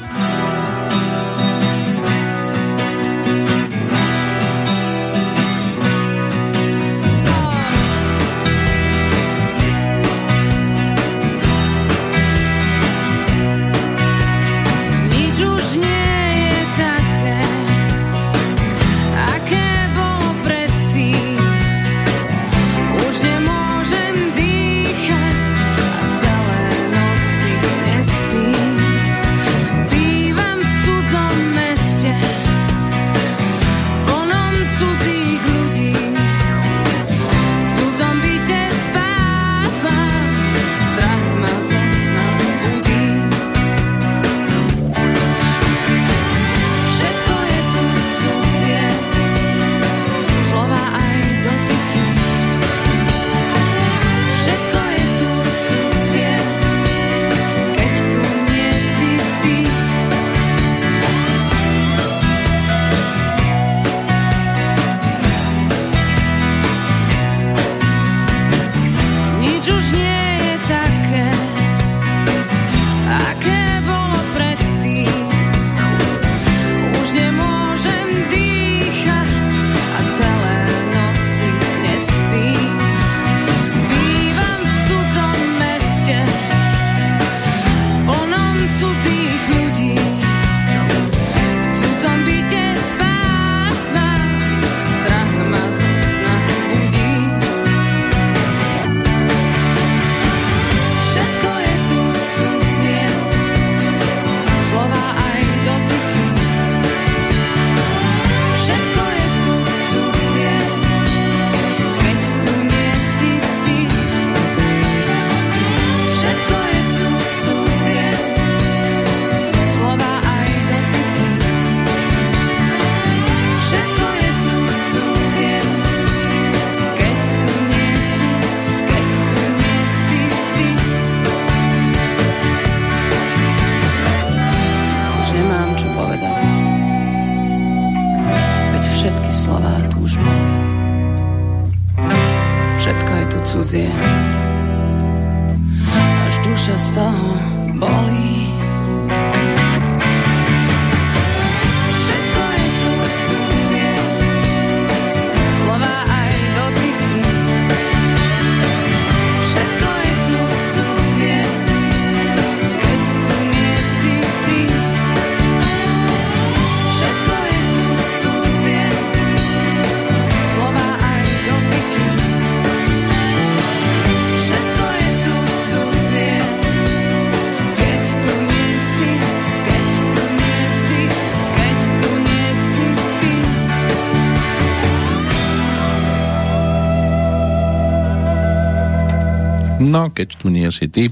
No, keď tu nie si ty.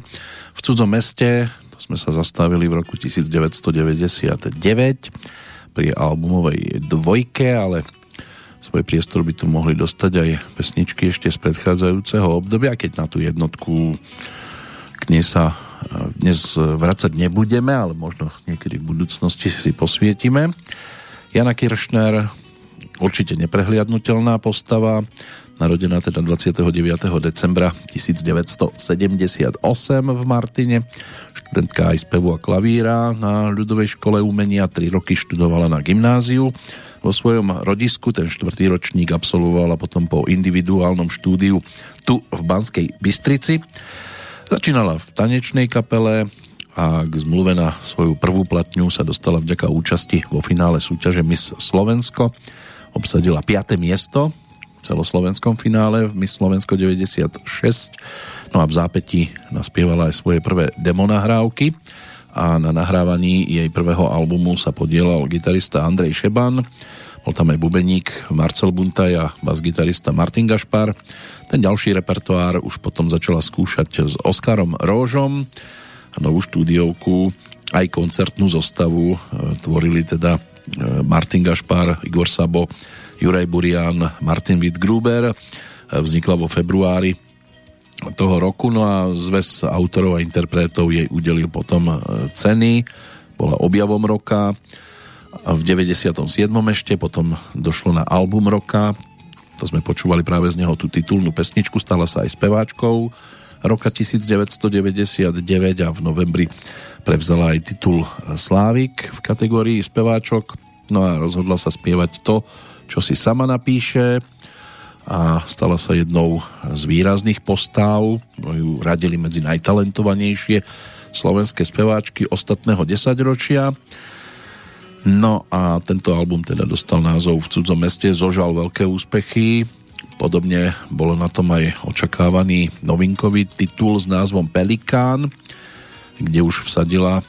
V cudzom meste, to sme sa zastavili v roku 1999, pri albumovej dvojke, ale svoj priestor by tu mohli dostať aj pesničky ešte z predchádzajúceho obdobia, keď na tú jednotku k nej sa dnes vracať nebudeme, ale možno niekedy v budúcnosti si posvietime. Jana Kiršner, určite neprehliadnutelná postava, narodená teda 29. decembra 1978 v Martine, študentka aj spevu a klavíra na ľudovej škole umenia, 3 roky študovala na gymnáziu. Vo svojom rodisku ten štvrtý ročník absolvovala potom po individuálnom štúdiu tu v Banskej Bystrici. Začínala v tanečnej kapele a k zmluve na svoju prvú platňu sa dostala vďaka účasti vo finále súťaže Miss Slovensko. Obsadila 5. miesto celoslovenskom finále v Miss Slovensko 96. No a v zápäti naspievala aj svoje prvé demonahrávky a na nahrávaní jej prvého albumu sa podielal gitarista Andrej Šeban, bol tam aj bubeník Marcel Buntaj a bas-gitarista Martin Gašpar. Ten ďalší repertoár už potom začala skúšať s Oskarom Róžom a novú štúdiovku aj koncertnú zostavu e, tvorili teda e, Martin Gašpar, Igor Sabo, Juraj Burian, Martin Wittgruber. Vznikla vo februári toho roku, no a zväz autorov a interpretov jej udelil potom e, ceny. Bola objavom roka v 97. ešte, potom došlo na album roka, to sme počúvali práve z neho tú titulnú pesničku, stala sa aj speváčkou roka 1999 a v novembri prevzala aj titul Slávik v kategórii speváčok, no a rozhodla sa spievať to, čo si sama napíše a stala sa jednou z výrazných postáv, no ju radili medzi najtalentovanejšie slovenské speváčky ostatného desaťročia. No a tento album teda dostal názov V cudzom meste, zožal veľké úspechy. Podobne bolo na tom aj očakávaný novinkový titul s názvom Pelikán, kde už vsadila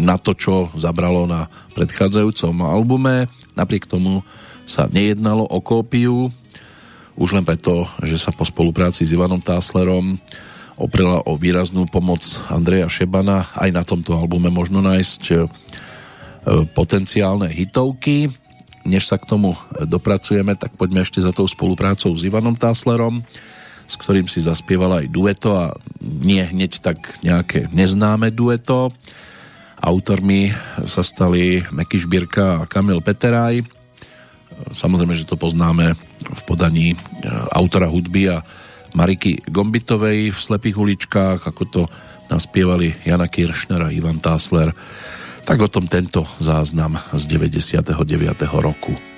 na to, čo zabralo na predchádzajúcom albume. Napriek tomu sa nejednalo o kópiu, už len preto, že sa po spolupráci s Ivanom Táslerom oprela o výraznú pomoc Andreja Šebana. Aj na tomto albume možno nájsť e, potenciálne hitovky. Než sa k tomu dopracujeme, tak poďme ešte za tou spoluprácou s Ivanom Táslerom, s ktorým si zaspievala aj dueto a nie hneď tak nejaké neznáme dueto. Autormi sa stali Meky Šbírka a Kamil Peteraj Samozrejme, že to poznáme v podaní e, autora hudby a Mariky Gombitovej v Slepých uličkách, ako to naspievali Jana Kiršner a Ivan Tásler. Tak o tom tento záznam z 99. roku.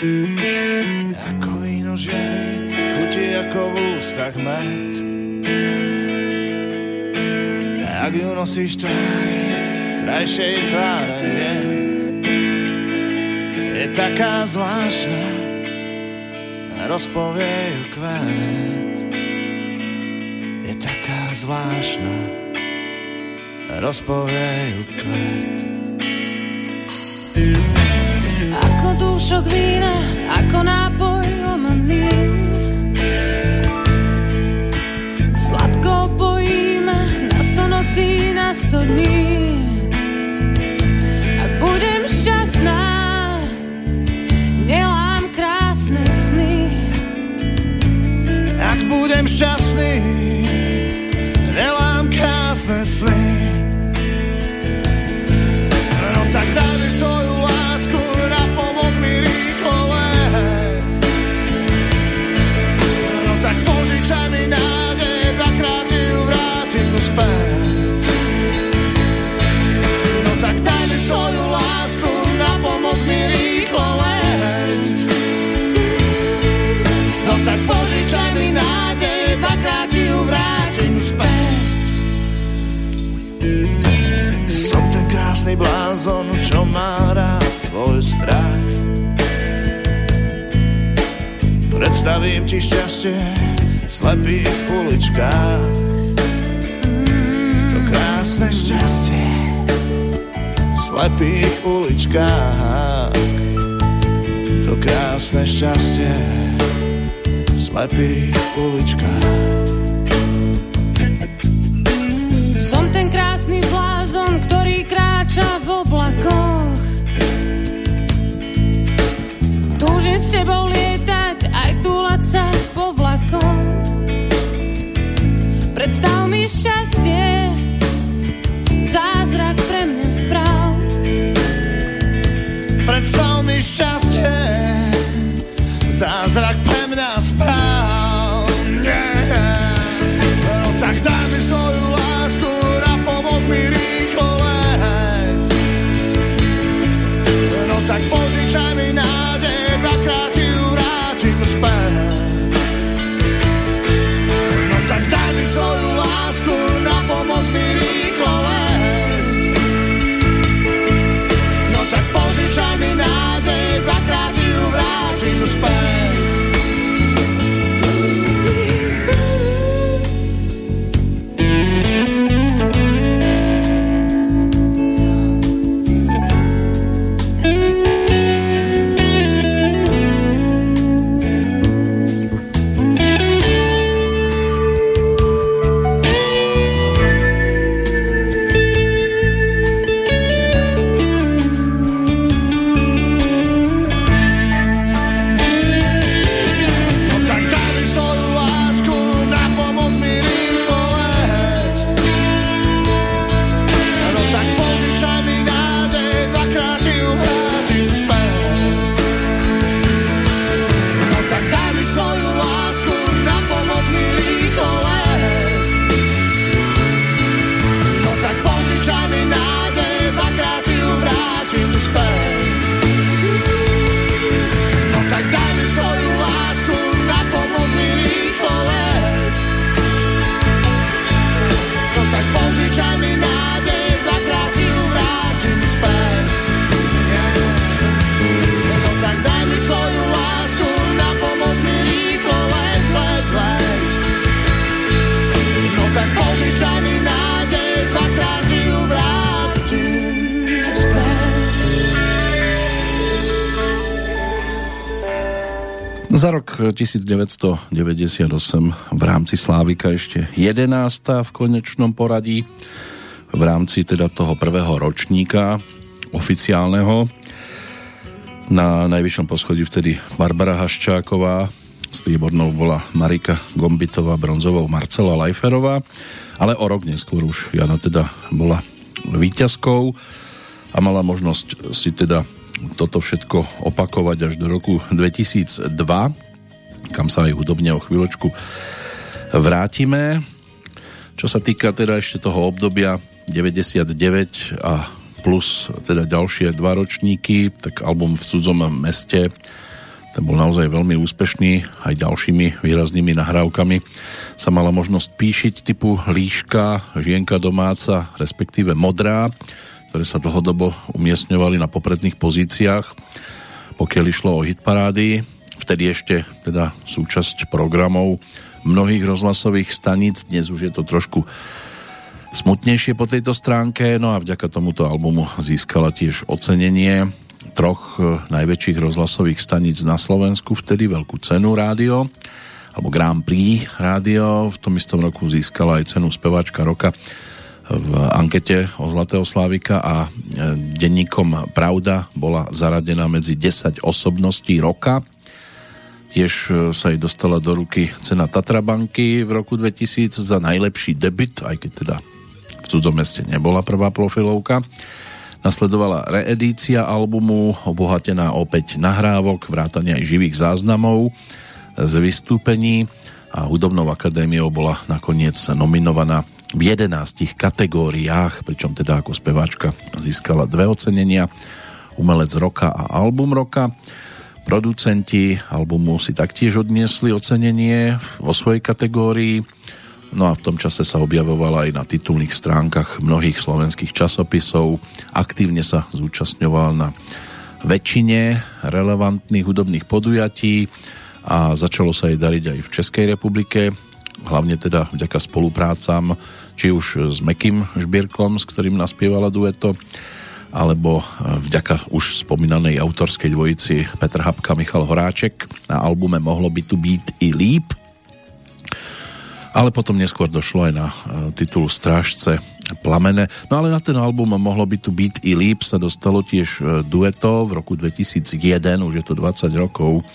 Ako víno žiari chutí ako v ústach med. Ak ju nosíš tvári, krajšej tváre nie. Je taká zvláštna, rozpovie ju kvet. Je taká zvláštna, rozpovie ju kvet. Ako dúšok vína, ako nápoj omaný nocí na sto dní. Ak budem šťastná, nelám krásne sny. Ak budem šťastný, nelám krásne sny. Má rád tvoj strach. Predstavím ti šťastie v slepých uličkách. To krásne šťastie v slepých uličkách. To krásne šťastie v slepých uličkách. Ktorý kráča v oblakoch. Túžim s tebou lietať, aj túlať sa po vlakoch. Predstav mi šťastie, zázrak pre mňa správ. Predstav mi šťastie, zázrak rok 1998 v rámci Slávika ešte 11. v konečnom poradí v rámci teda toho prvého ročníka oficiálneho. Na najvyššom poschodí vtedy Barbara Haščáková, striebornou bola Marika Gombitová, bronzovou Marcela Lajferová, ale o rok neskôr už Jana teda bola víťazkou a mala možnosť si teda toto všetko opakovať až do roku 2002, kam sa aj hudobne o chvíľočku vrátime. Čo sa týka teda ešte toho obdobia 99 a plus teda ďalšie dva ročníky, tak album v cudzom meste ten bol naozaj veľmi úspešný, aj ďalšími výraznými nahrávkami sa mala možnosť píšiť typu Líška, Žienka domáca, respektíve Modrá, ktoré sa dlhodobo umiestňovali na popredných pozíciách, pokiaľ išlo o hitparády. Vtedy ešte teda súčasť programov mnohých rozhlasových staníc. Dnes už je to trošku smutnejšie po tejto stránke, no a vďaka tomuto albumu získala tiež ocenenie troch najväčších rozhlasových staníc na Slovensku, vtedy veľkú cenu rádio, alebo Grand Prix rádio. V tom istom roku získala aj cenu speváčka roka v ankete o Zlatého Slávika a denníkom Pravda bola zaradená medzi 10 osobností roka. Tiež sa jej dostala do ruky cena Tatrabanky v roku 2000 za najlepší debit, aj keď teda v cudzom meste nebola prvá profilovka. Nasledovala reedícia albumu, obohatená opäť nahrávok, vrátania aj živých záznamov z vystúpení a hudobnou akadémiou bola nakoniec nominovaná v 11 kategóriách, pričom teda ako speváčka získala dve ocenenia, umelec roka a album roka. Producenti albumu si taktiež odniesli ocenenie vo svojej kategórii, no a v tom čase sa objavovala aj na titulných stránkach mnohých slovenských časopisov. Aktívne sa zúčastňoval na väčšine relevantných hudobných podujatí a začalo sa jej dariť aj v Českej republike, hlavne teda vďaka spoluprácam či už s Mekým Žbírkom, s ktorým naspievala dueto, alebo vďaka už spomínanej autorskej dvojici Petr Habka, Michal Horáček na albume Mohlo by tu být i líp ale potom neskôr došlo aj na titul Strážce plamene. No ale na ten album mohlo by tu byť i líp sa dostalo tiež dueto v roku 2001, už je to 20 rokov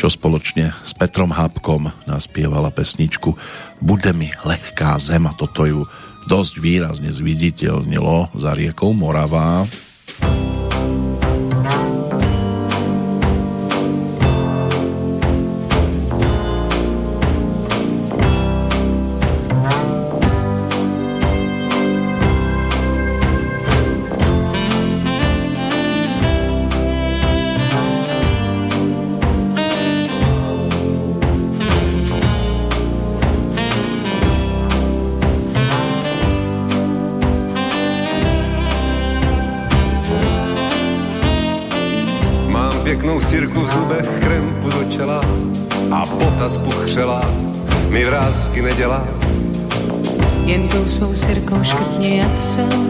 čo spoločne s Petrom Hápkom naspievala pesničku Bude mi lehká zem a toto ju dosť výrazne zviditeľnilo za riekou Morava. v zubech, krempu do čela a bota zpuchřela mi vrázky nedělá. Jen tou svou sirkou škrtni, jak se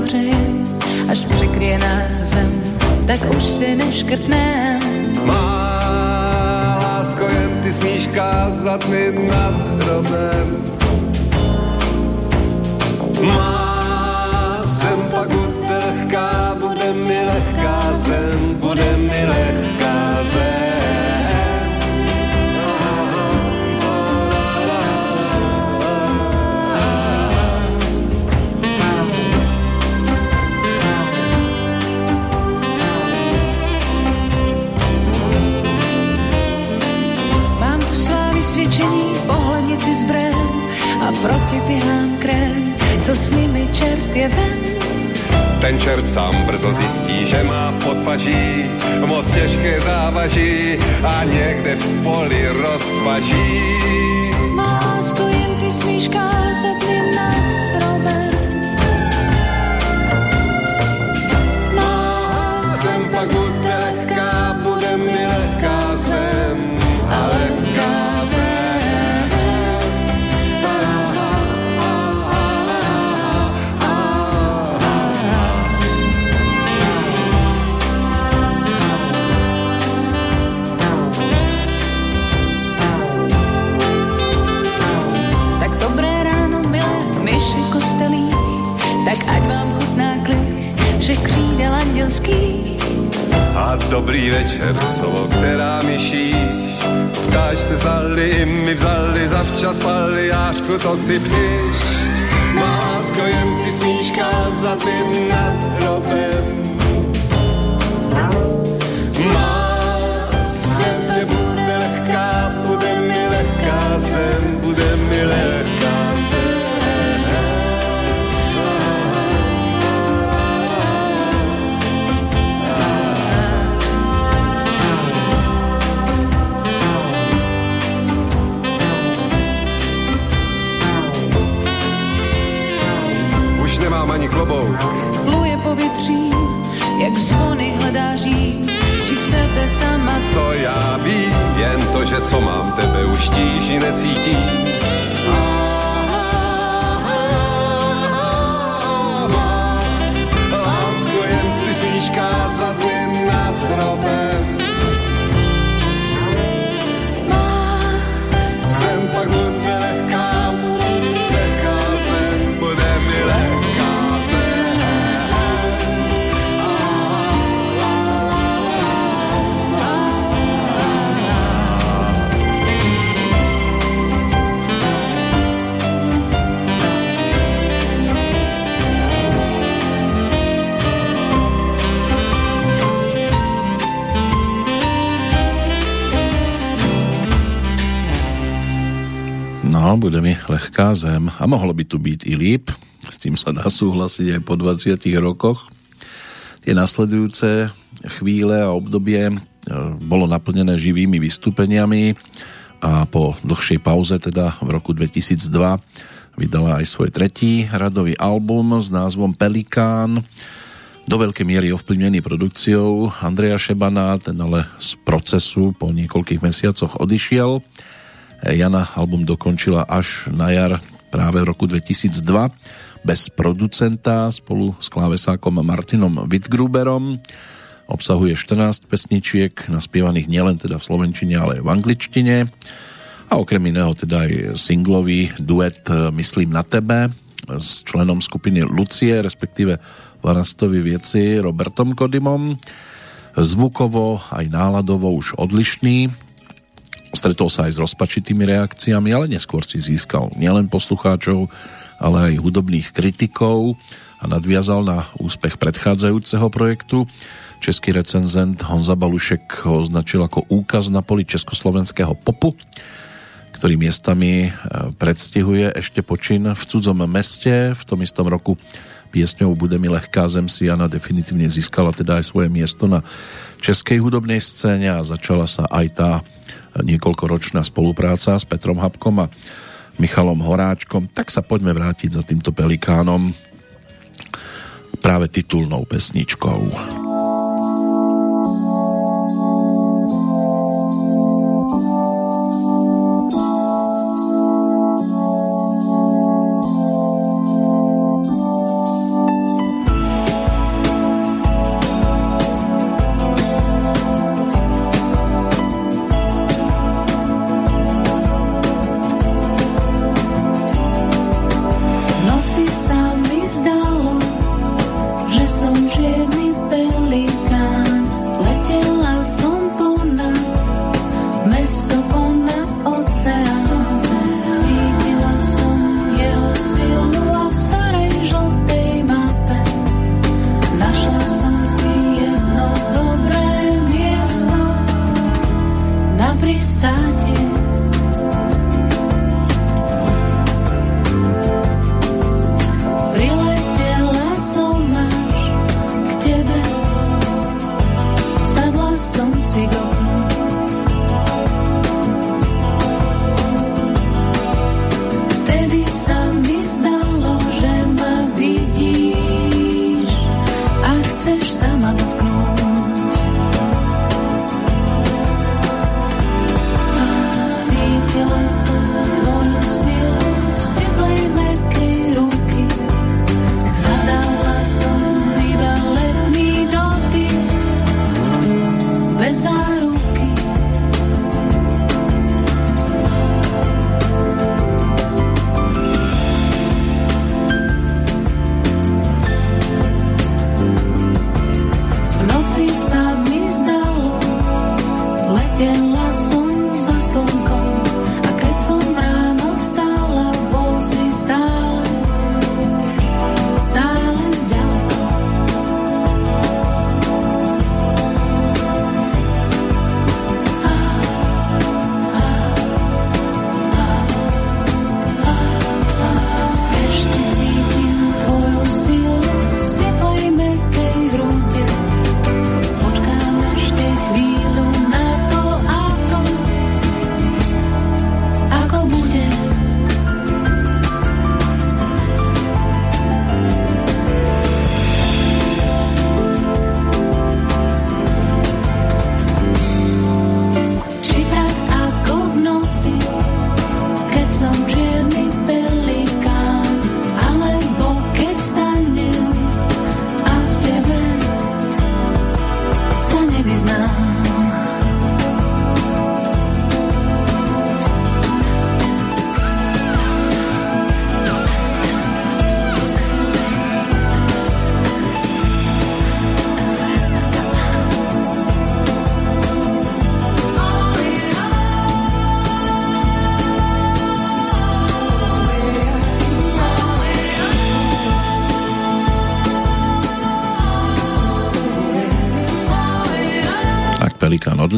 až překryje nás zem, tak už si neškrtnem. Má lásko, jen ty smíš kázat mi nad hrobem. Má proti pihám krém, co s nimi čert je ven. Ten čert sám brzo zjistí, že má v podpaží moc těžké závaží a někde v poli rozpaží. Má lásku jen ty smíš kázat mi tak ať vám chutná klich že křídel andělský. A dobrý večer, slovo, která myšíš, ptáš se zdali, i my vzali, zavčas pali, jášku to si píš. Má jen ty smíška za ty na sebe sama. Co já vím, jen to, že co mám tebe už tíži necítím. Lásku jen ty smíš kázat mi nad hrobem. Bude mi lehká zem. A mohlo by tu byť i líp, s tým sa dá súhlasiť aj po 20 rokoch. Tie nasledujúce chvíle a obdobie e, bolo naplnené živými vystúpeniami. A po dlhšej pauze, teda v roku 2002, vydala aj svoj tretí radový album s názvom Pelikán, do veľkej miery ovplyvnený produkciou Andreja Šebana, ten ale z procesu po niekoľkých mesiacoch odišiel Jana album dokončila až na jar práve v roku 2002 bez producenta spolu s klávesákom Martinom Wittgruberom. Obsahuje 14 pesničiek, naspievaných nielen teda v slovenčine, ale aj v angličtine. A okrem iného teda aj singlový duet Myslím na tebe s členom skupiny Lucie, respektíve Varastovi Vieci Robertom Kodimom. Zvukovo aj náladovo už odlišný. Stretol sa aj s rozpačitými reakciami, ale neskôr si získal nielen poslucháčov, ale aj hudobných kritikov a nadviazal na úspech predchádzajúceho projektu. Český recenzent Honza Balušek ho označil ako úkaz na poli československého popu, ktorý miestami e, predstihuje ešte počin v cudzom meste. V tom istom roku piesňou Bude mi lehká zem si Jana definitívne získala teda aj svoje miesto na českej hudobnej scéne a začala sa aj tá niekoľkoročná spolupráca s Petrom Habkom a Michalom Horáčkom, tak sa poďme vrátiť za týmto pelikánom práve titulnou pesničkou.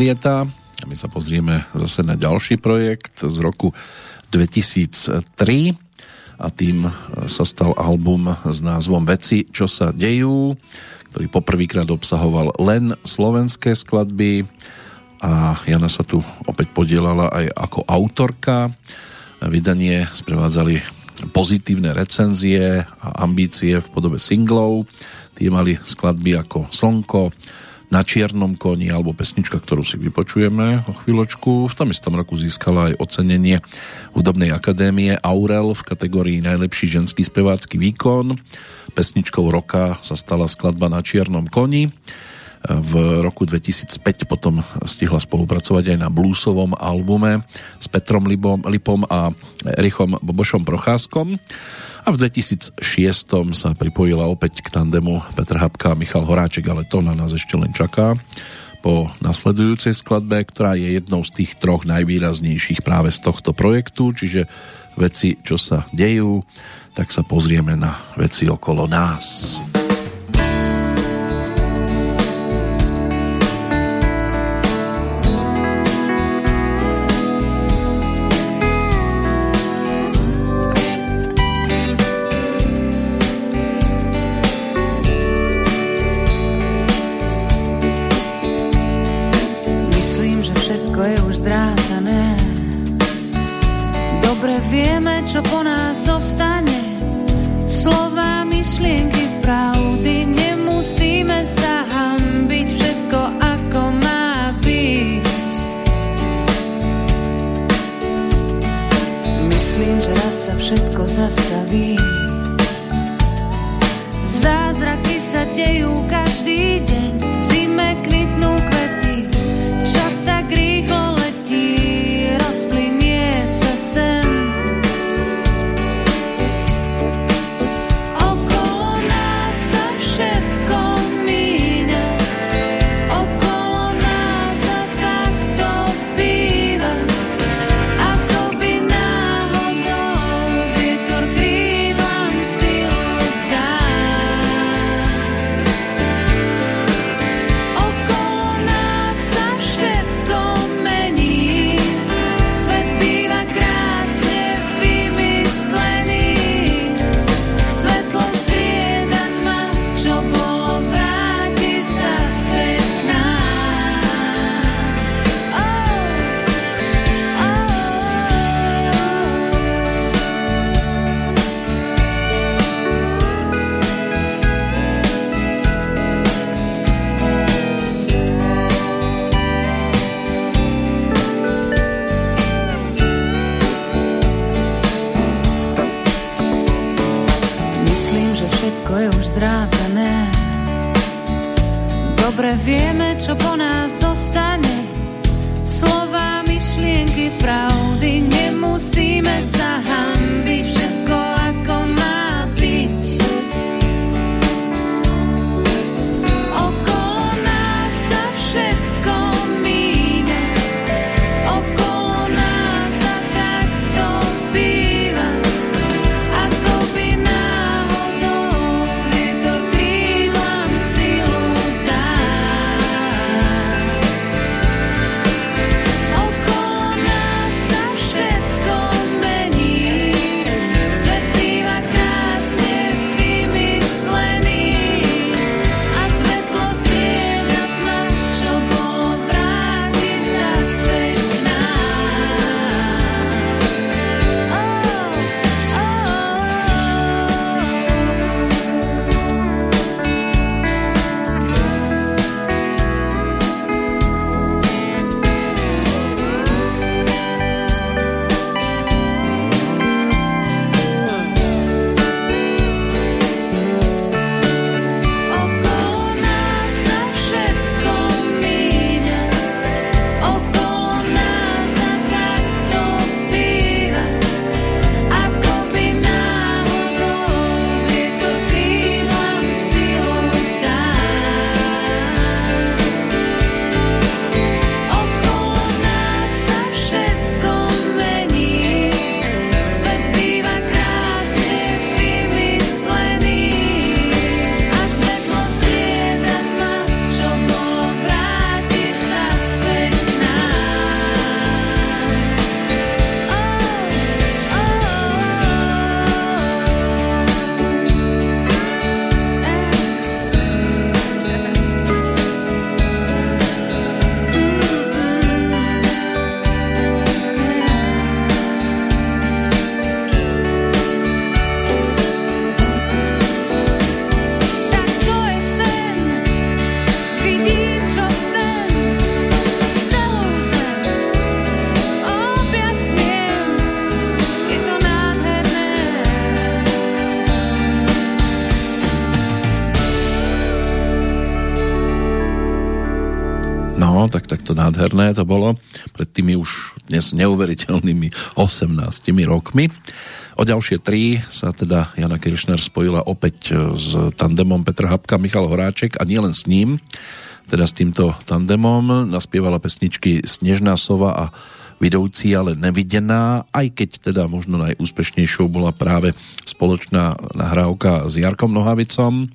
Odlieta. A my sa pozrieme zase na ďalší projekt z roku 2003 a tým sa stal album s názvom Veci, čo sa dejú, ktorý poprvýkrát obsahoval len slovenské skladby a Jana sa tu opäť podielala aj ako autorka. Vydanie sprevádzali pozitívne recenzie a ambície v podobe singlov. Tie mali skladby ako Slnko, na čiernom koni alebo pesnička, ktorú si vypočujeme o chvíľočku. V tom istom roku získala aj ocenenie Hudobnej akadémie Aurel v kategórii Najlepší ženský spevácky výkon. Pesničkou roka sa stala skladba na čiernom koni. V roku 2005 potom stihla spolupracovať aj na bluesovom albume s Petrom Lipom, a Richom Bobošom Procházkom a v 2006 sa pripojila opäť k tandemu Petr Habka a Michal Horáček, ale to na nás ešte len čaká po nasledujúcej skladbe, ktorá je jednou z tých troch najvýraznejších práve z tohto projektu, čiže veci, čo sa dejú, tak sa pozrieme na veci okolo nás. Nádherné to bolo pred tými už dnes neuveriteľnými 18 rokmi. O ďalšie tri sa teda Jana Kiršner spojila opäť s tandemom Petra Habka, Michal Horáček a nielen s ním, teda s týmto tandemom naspievala pesničky Snežná sova a vidoucí, ale nevidená, aj keď teda možno najúspešnejšou bola práve spoločná nahrávka s Jarkom Nohavicom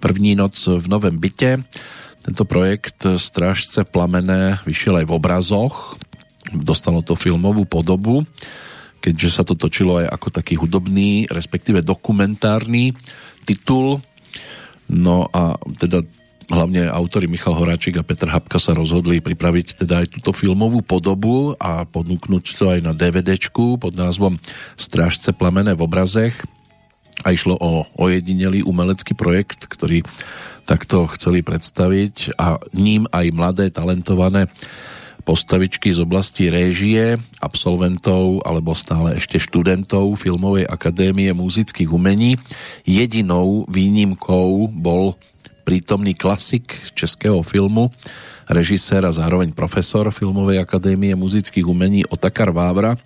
První noc v novém byte. Tento projekt Strážce plamené vyšiel aj v obrazoch, dostalo to filmovú podobu, keďže sa to točilo aj ako taký hudobný, respektíve dokumentárny titul. No a teda hlavne autory Michal Horáčik a Petr Habka sa rozhodli pripraviť teda aj túto filmovú podobu a ponúknuť to aj na DVDčku pod názvom Strážce plamené v obrazech a išlo o ojedinelý umelecký projekt, ktorý takto chceli predstaviť a ním aj mladé, talentované postavičky z oblasti réžie, absolventov alebo stále ešte študentov Filmovej akadémie muzických umení. Jedinou výnimkou bol prítomný klasik českého filmu, režisér a zároveň profesor Filmovej akadémie muzických umení Otakar Vávra,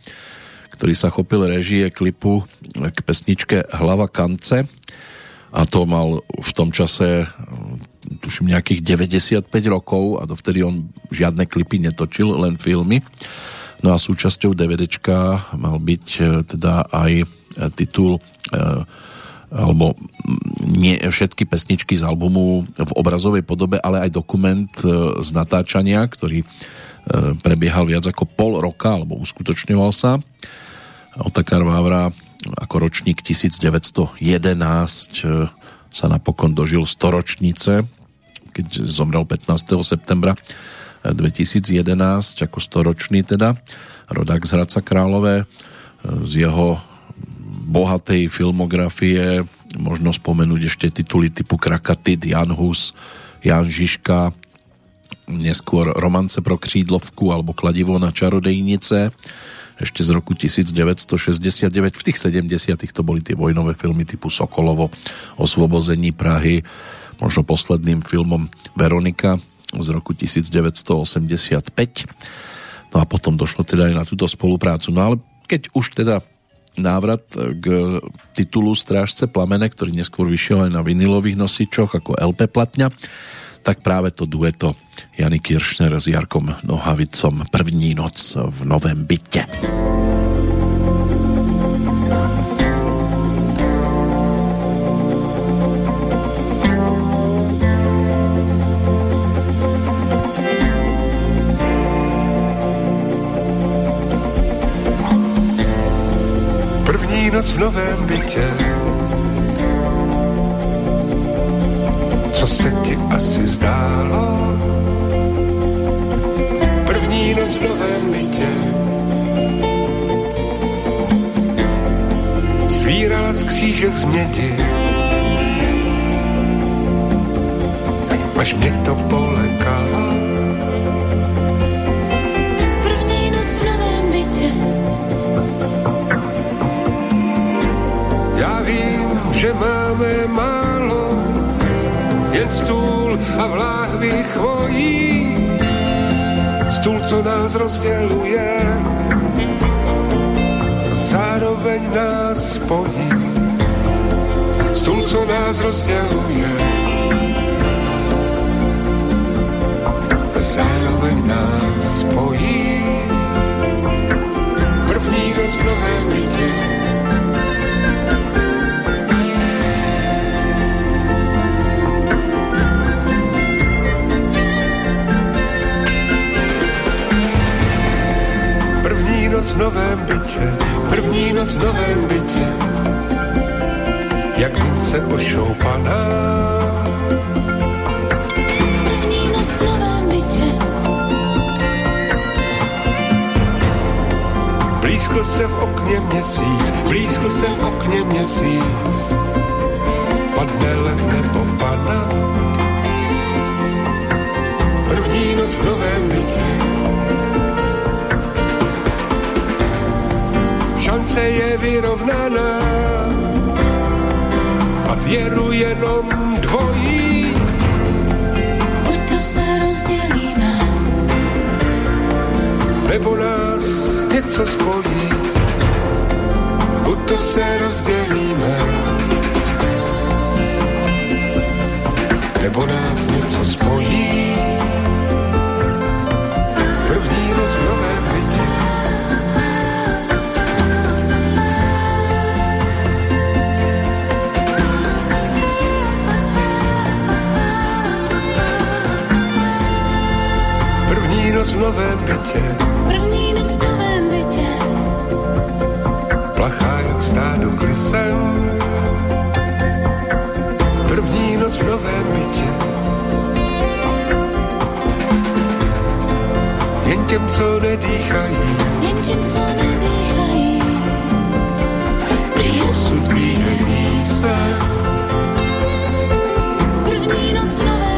ktorý sa chopil režie klipu k pesničke Hlava kance a to mal v tom čase tuším nejakých 95 rokov a dovtedy on žiadne klipy netočil, len filmy. No a súčasťou DVDčka mal byť e, teda aj e, titul e, alebo nie všetky pesničky z albumu v obrazovej podobe, ale aj dokument z natáčania, ktorý prebiehal viac ako pol roka, alebo uskutočňoval sa. Otakar Vávra ako ročník 1911 e, sa napokon dožil storočnice, keď zomrel 15. septembra 2011 ako storočný teda rodák z Hradca Králové z jeho bohatej filmografie možno spomenúť ešte tituly typu Krakatid, Jan Hus, Jan Žižka, neskôr Romance pro křídlovku alebo Kladivo na čarodejnice ešte z roku 1969. V tých 70 to boli tie vojnové filmy typu Sokolovo, Osvobození Prahy, možno posledným filmom Veronika z roku 1985. No a potom došlo teda aj na túto spoluprácu. No ale keď už teda návrat k titulu Strážce plamene, ktorý neskôr vyšiel aj na vinilových nosičoch ako LP platňa, tak práve to dueto Jany Kiršner s Jarkom Nohavicom První noc v novém byte. noc v novém bytě. Se ti asi zdálo? První noc v novém bytě. Zvírala z křížek z mědi. Až mě to polekalo že máme málo, jen stůl a v láhvi chvojí. Stůl, co nás rozděluje, zároveň nás spojí. Stůl, co nás rozděluje, zároveň nás spojí. První noc v novém noc v novém bytě, první noc v novém bytě, jak mince ošoupaná. První noc v novém bytě. Blízko se v okně měsíc, blízko se v okně měsíc, padne lev nebo pana. První noc v novém bytě, šance je vyrovnaná a věru jenom dvojí. Buď to se rozdělíme, nebo nás něco spojí. Buď to se rozdělíme, novém bytě. První noc v novém bytě. Plachá jak stádo klisen. První noc v novém bytě. Jen těm, co nedýchají, Jen těm, co nedýchají. prý osud se. První noc v novém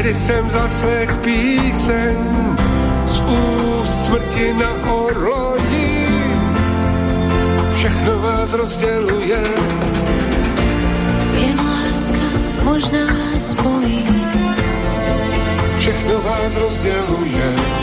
Tehdy jsem zaslech píseň z úst smrti na orloji. Všechno vás rozděluje, Jen láska možná spojí. všechno vás rozděluje.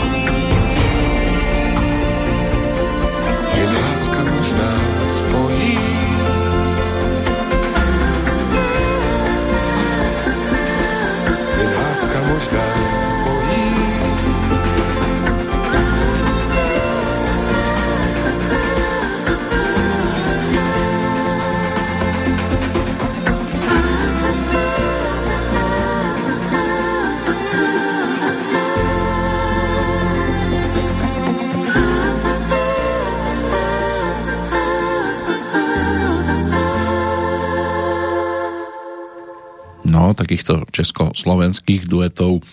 Takýchto československých duetov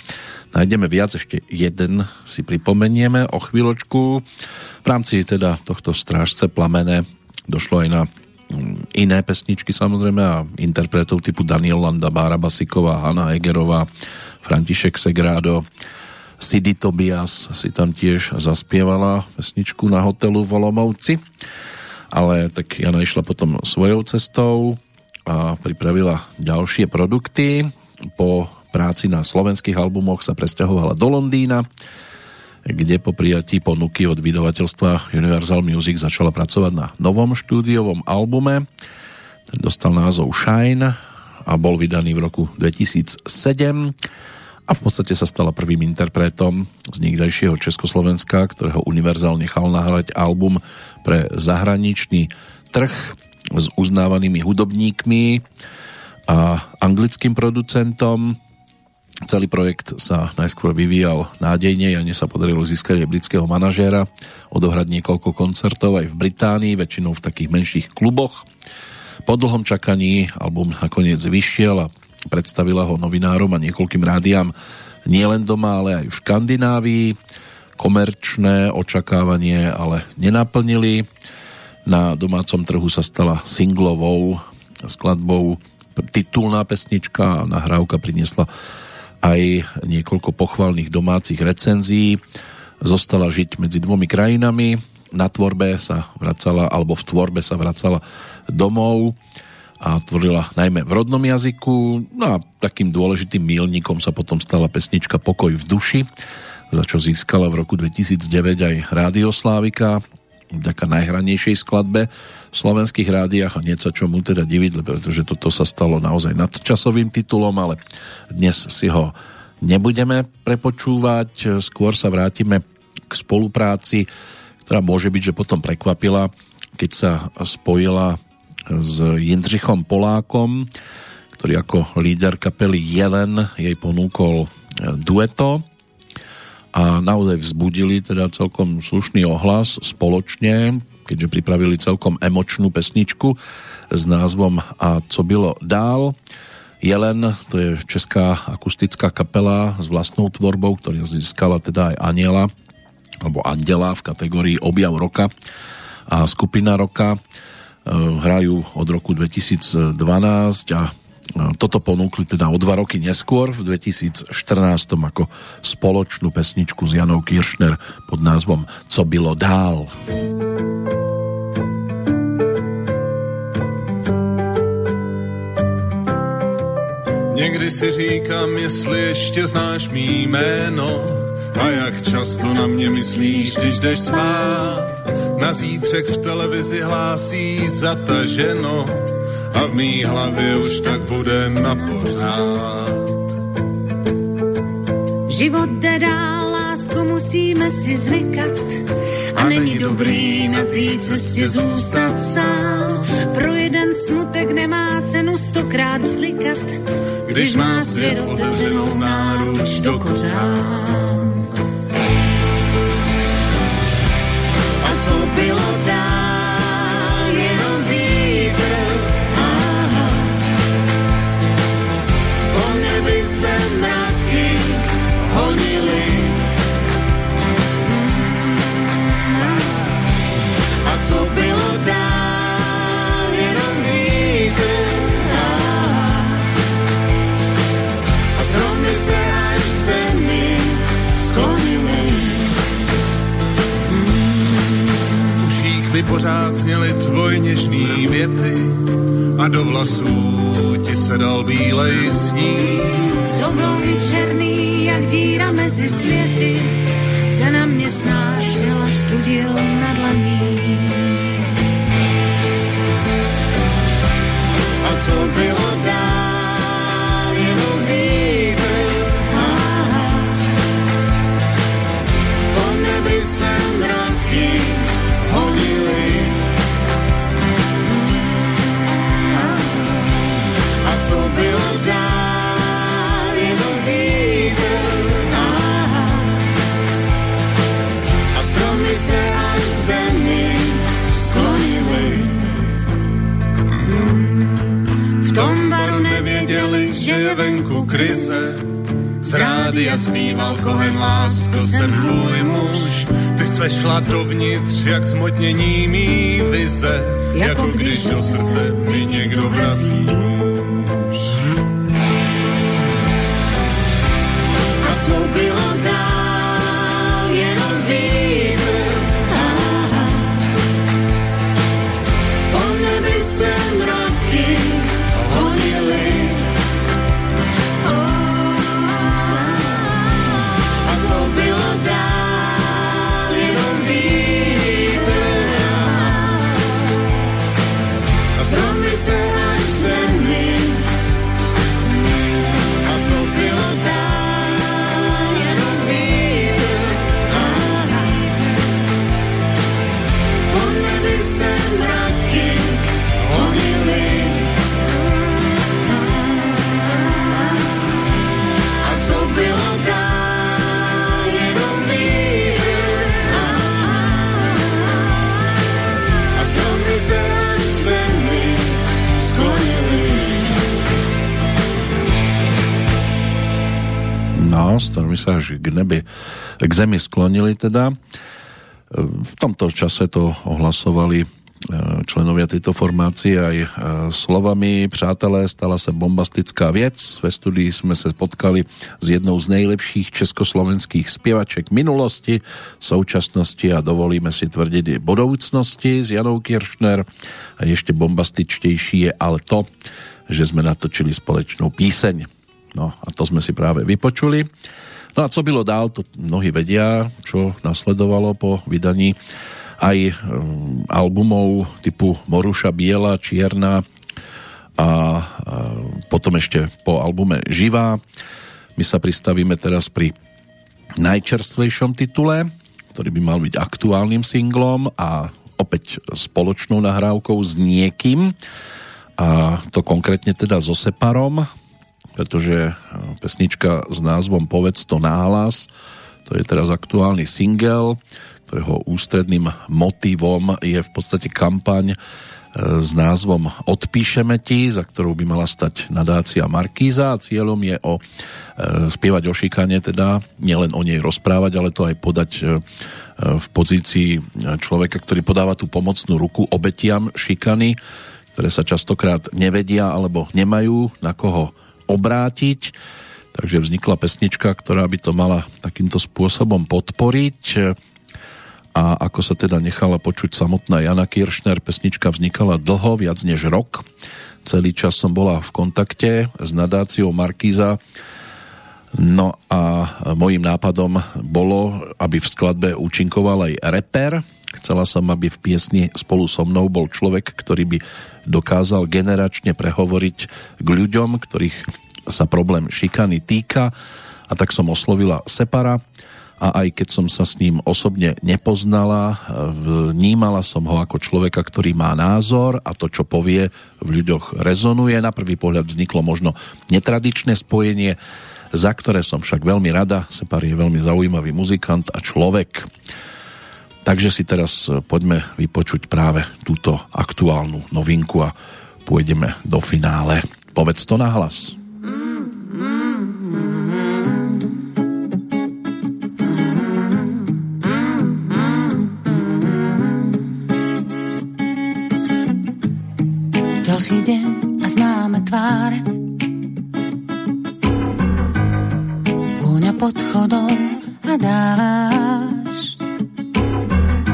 nájdeme viac, ešte jeden si pripomenieme o chvíľočku. V rámci teda tohto strážce plamene došlo aj na mm, iné pesničky samozrejme a interpretov typu Daniel Landa, Bára Basiková, Hanna Egerová, František Segrádo, Sidy Tobias si tam tiež zaspievala pesničku na hotelu v Olomovci ale tak Jana išla potom svojou cestou a pripravila ďalšie produkty. Po práci na slovenských albumoch sa presťahovala do Londýna, kde po prijatí ponuky od vydavateľstva Universal Music začala pracovať na novom štúdiovom albume. Ten dostal názov Shine a bol vydaný v roku 2007 a v podstate sa stala prvým interpretom z nikdajšieho Československa, ktorého Universal nechal nahrať album pre zahraničný trh s uznávanými hudobníkmi a anglickým producentom. Celý projekt sa najskôr vyvíjal nádejne, Jane sa podarilo získať aj britského manažéra, odohrať niekoľko koncertov aj v Británii, väčšinou v takých menších kluboch. Po dlhom čakaní album nakoniec vyšiel a predstavila ho novinárom a niekoľkým rádiám nielen doma, ale aj v Škandinávii. Komerčné očakávanie ale nenaplnili. Na domácom trhu sa stala singlovou skladbou titulná pesnička a nahrávka priniesla aj niekoľko pochvalných domácich recenzií. Zostala žiť medzi dvomi krajinami. Na tvorbe sa vracala, alebo v tvorbe sa vracala domov a tvorila najmä v rodnom jazyku. No a takým dôležitým mílnikom sa potom stala pesnička Pokoj v duši, za čo získala v roku 2009 aj Rádio Slávika vďaka najhranejšej skladbe v slovenských rádiách a nie sa čomu teda diviť, pretože toto sa stalo naozaj nadčasovým titulom, ale dnes si ho nebudeme prepočúvať, skôr sa vrátime k spolupráci, ktorá môže byť, že potom prekvapila, keď sa spojila s Jindřichom Polákom, ktorý ako líder kapely Jelen jej ponúkol dueto a naozaj vzbudili teda celkom slušný ohlas spoločne, keďže pripravili celkom emočnú pesničku s názvom A co bylo dál. Jelen, to je česká akustická kapela s vlastnou tvorbou, ktorá získala teda aj Aniela alebo Andela v kategórii Objav roka a skupina roka hrajú od roku 2012 a toto ponúkli teda o dva roky neskôr v 2014 ako spoločnú pesničku s Janou Kiršner pod názvom Co bylo dál. Někdy si říkám, jestli ještě znáš mý jméno a jak často na mě myslíš, když jdeš spát. Na zítřek v televizi hlásí zataženo a v mý hlavě už tak bude na pořád. Život jde dál, lásku musíme si zvykat a není dobrý na té cestě zůstat sám. Pro jeden smutek nemá cenu stokrát vzlikat, když má svět otevřenou náruč do kořán. Ti se sa až k nebi, k zemi sklonili teda. V tomto čase to ohlasovali e, členovia tejto formácie aj e, slovami Přátelé, stala sa bombastická vec. Ve studii sme sa potkali s jednou z najlepších československých spievaček minulosti, současnosti a dovolíme si tvrdiť i budoucnosti s Janou Kiršner. A ešte bombastičtejší je ale to, že sme natočili společnú píseň. No a to sme si práve vypočuli. No a co bylo dál, to mnohí vedia, čo nasledovalo po vydaní aj um, albumov typu Moruša Biela, Čierna a, a potom ešte po albume Živá. My sa pristavíme teraz pri najčerstvejšom titule, ktorý by mal byť aktuálnym singlom a opäť spoločnou nahrávkou s niekým a to konkrétne teda so Separom, pretože pesnička s názvom Povedz to náhlas, to je teraz aktuálny single, ktorého ústredným motivom je v podstate kampaň e, s názvom Odpíšeme ti, za ktorou by mala stať nadácia Markíza a cieľom je o, e, spievať o šikane, teda nielen o nej rozprávať, ale to aj podať e, v pozícii človeka, ktorý podáva tú pomocnú ruku obetiam šikany, ktoré sa častokrát nevedia alebo nemajú na koho obrátiť. Takže vznikla pesnička, ktorá by to mala takýmto spôsobom podporiť. A ako sa teda nechala počuť samotná Jana Kiršner, pesnička vznikala dlho, viac než rok. celý čas som bola v kontakte s nadáciou Markíza. No a môjim nápadom bolo, aby v skladbe účinkoval aj reper. Chcela som, aby v piesni spolu so mnou bol človek, ktorý by dokázal generačne prehovoriť k ľuďom, ktorých sa problém šikany týka. A tak som oslovila Separa a aj keď som sa s ním osobne nepoznala, vnímala som ho ako človeka, ktorý má názor a to, čo povie, v ľuďoch rezonuje. Na prvý pohľad vzniklo možno netradičné spojenie, za ktoré som však veľmi rada. Separ je veľmi zaujímavý muzikant a človek. Takže si teraz poďme vypočuť práve túto aktuálnu novinku a pôjdeme do finále. Povedz to na hlas. Ďalší deň a známe tváre Vôňa pod chodom a dáš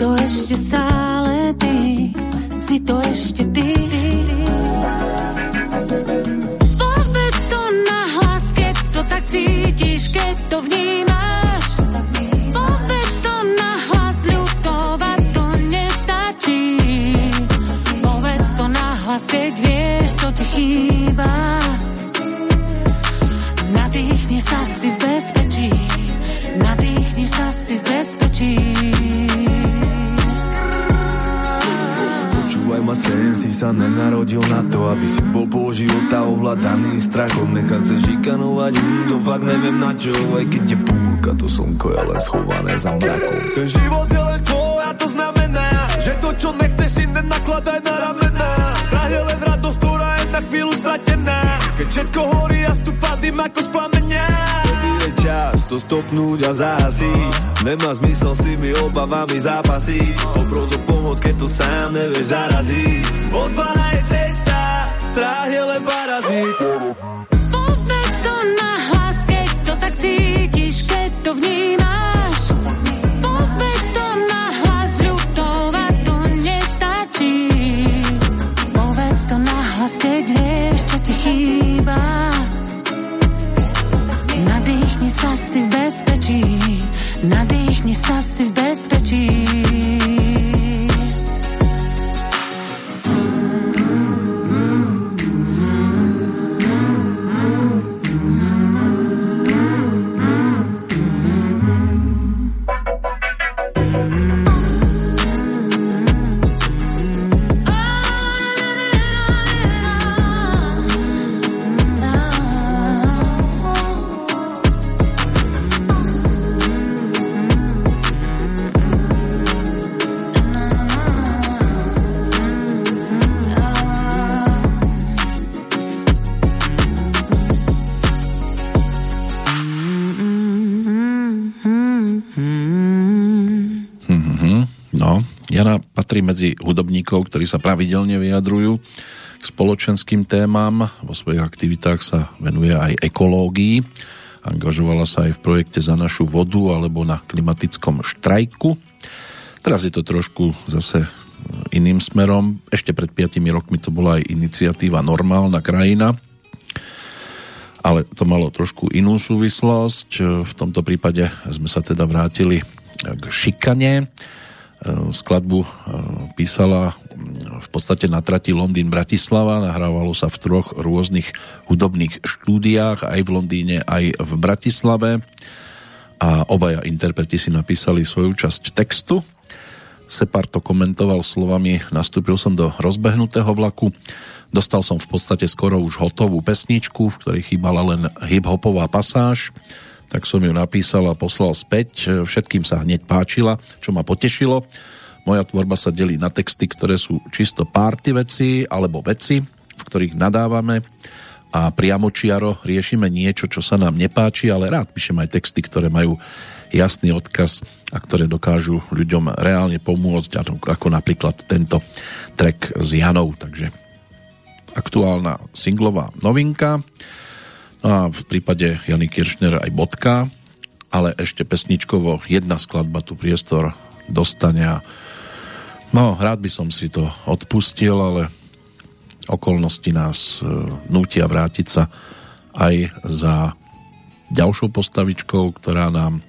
to ešte stále ty, si to ešte ty. Povedz to na hlas, keď to tak cítiš, keď to vnímaš. Povedz to na hlas, ľutovať to nestačí. Povedz to na hlas, keď vieš, čo ti chýba. Nadýchni sa si v bezpečí, nadýchni sa si v bezpečí. ma sen, si sa nenarodil na to, aby si bol pol života ovládaný strachom, nechať sa žikanovať, hm, to fakt neviem na čo, aj keď je búrka, to slnko je len schované za mrakom. Ten život je len tvoj a to znamená, že to, čo nechce si nenakladaj na ramena. Strach je len radosť, ktorá je na chvíľu stratená, keď všetko horí a stúpa dym ako čas to stopnúť a zahasiť. Nemá zmysel s tými obavami zápasiť. Popros pomoc, keď to sám nevieš zaraziť. Odvaha je cesta, strach je len parazit. Povedz to na hlas, keď to tak cítiš, keď to vnímaš. Povedz to na hlas, ľutovať to nestačí. Povedz to na hlas, keď sa si v bezpečí, nadýchni sa si v bezpečí. Patrí medzi hudobníkov, ktorí sa pravidelne vyjadrujú k spoločenským témam. Vo svojich aktivitách sa venuje aj ekológii. Angažovala sa aj v projekte Za našu vodu alebo na klimatickom štrajku. Teraz je to trošku zase iným smerom. Ešte pred 5 rokmi to bola aj iniciatíva Normálna krajina, ale to malo trošku inú súvislosť. V tomto prípade sme sa teda vrátili k šikane skladbu e, písala v podstate na trati Londýn-Bratislava, nahrávalo sa v troch rôznych hudobných štúdiách, aj v Londýne, aj v Bratislave. A obaja interpreti si napísali svoju časť textu. Separ to komentoval slovami Nastúpil som do rozbehnutého vlaku, dostal som v podstate skoro už hotovú pesničku, v ktorej chýbala len hip-hopová pasáž tak som ju napísal a poslal späť. Všetkým sa hneď páčila, čo ma potešilo. Moja tvorba sa delí na texty, ktoré sú čisto párty veci alebo veci, v ktorých nadávame a priamočiaro riešime niečo, čo sa nám nepáči, ale rád píšem aj texty, ktoré majú jasný odkaz a ktoré dokážu ľuďom reálne pomôcť, ako napríklad tento track s Janou. Takže aktuálna singlová novinka. A v prípade Jany Kiršner aj bodka, ale ešte pesničkovo jedna skladba tu priestor dostane a no, rád by som si to odpustil, ale okolnosti nás e, nutia vrátiť sa aj za ďalšou postavičkou, ktorá nám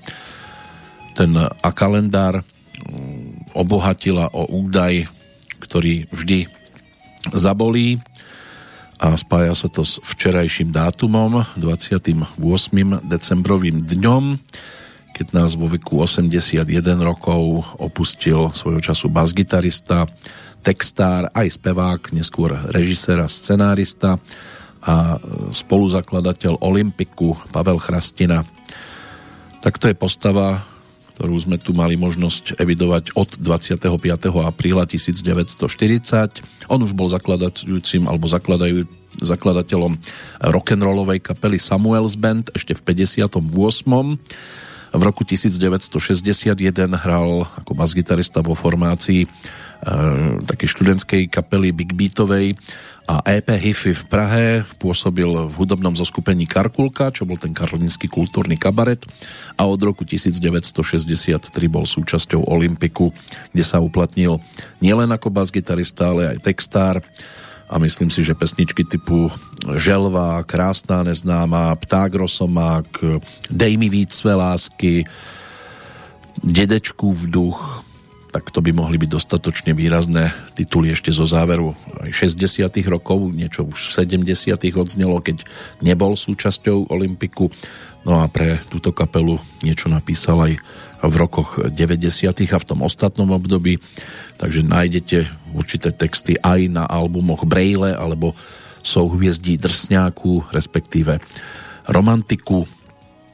ten a kalendár obohatila o údaj, ktorý vždy zabolí a spája sa to s včerajším dátumom, 28. decembrovým dňom, keď nás vo veku 81 rokov opustil svojho času basgitarista, textár, aj spevák, neskôr režisér a scenárista a spoluzakladateľ Olympiku Pavel Chrastina. Tak to je postava, ktorú sme tu mali možnosť evidovať od 25. apríla 1940. On už bol zakladajúcim alebo zakladajú, zakladateľom rock'n'rollovej kapely Samuels Band ešte v 58. V roku 1961 hral ako basgitarista vo formácii Eh, takej študentskej kapely Big Beatovej a EP Hifi v Prahe pôsobil v hudobnom zoskupení Karkulka, čo bol ten karolínsky kultúrny kabaret. A od roku 1963 bol súčasťou Olympiku, kde sa uplatnil nielen ako bas-gitarista, ale aj textár. A myslím si, že pesničky typu Želva, Krásná neznáma, Pták Rosomák, Dej mi víc své lásky, Dedečku v duch, tak to by mohli byť dostatočne výrazné tituly ešte zo záveru aj 60 rokov, niečo už v 70 odznelo, keď nebol súčasťou Olympiku. No a pre túto kapelu niečo napísal aj v rokoch 90 a v tom ostatnom období, takže nájdete určité texty aj na albumoch Braille alebo Souhviezdí drsňáku, respektíve Romantiku.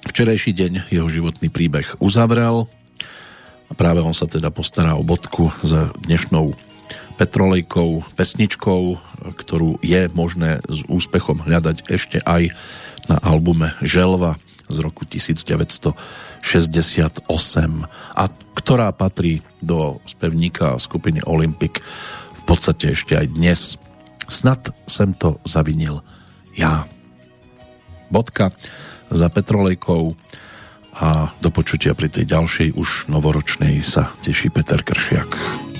Včerajší deň jeho životný príbeh uzavrel, a práve on sa teda postará o bodku za dnešnou petrolejkou, pesničkou, ktorú je možné s úspechom hľadať ešte aj na albume Želva z roku 1968 a ktorá patrí do spevníka skupiny Olympic v podstate ešte aj dnes. Snad sem to zavinil ja. Bodka za Petrolejkou a do počutia pri tej ďalšej už novoročnej sa teší Peter Kršiak.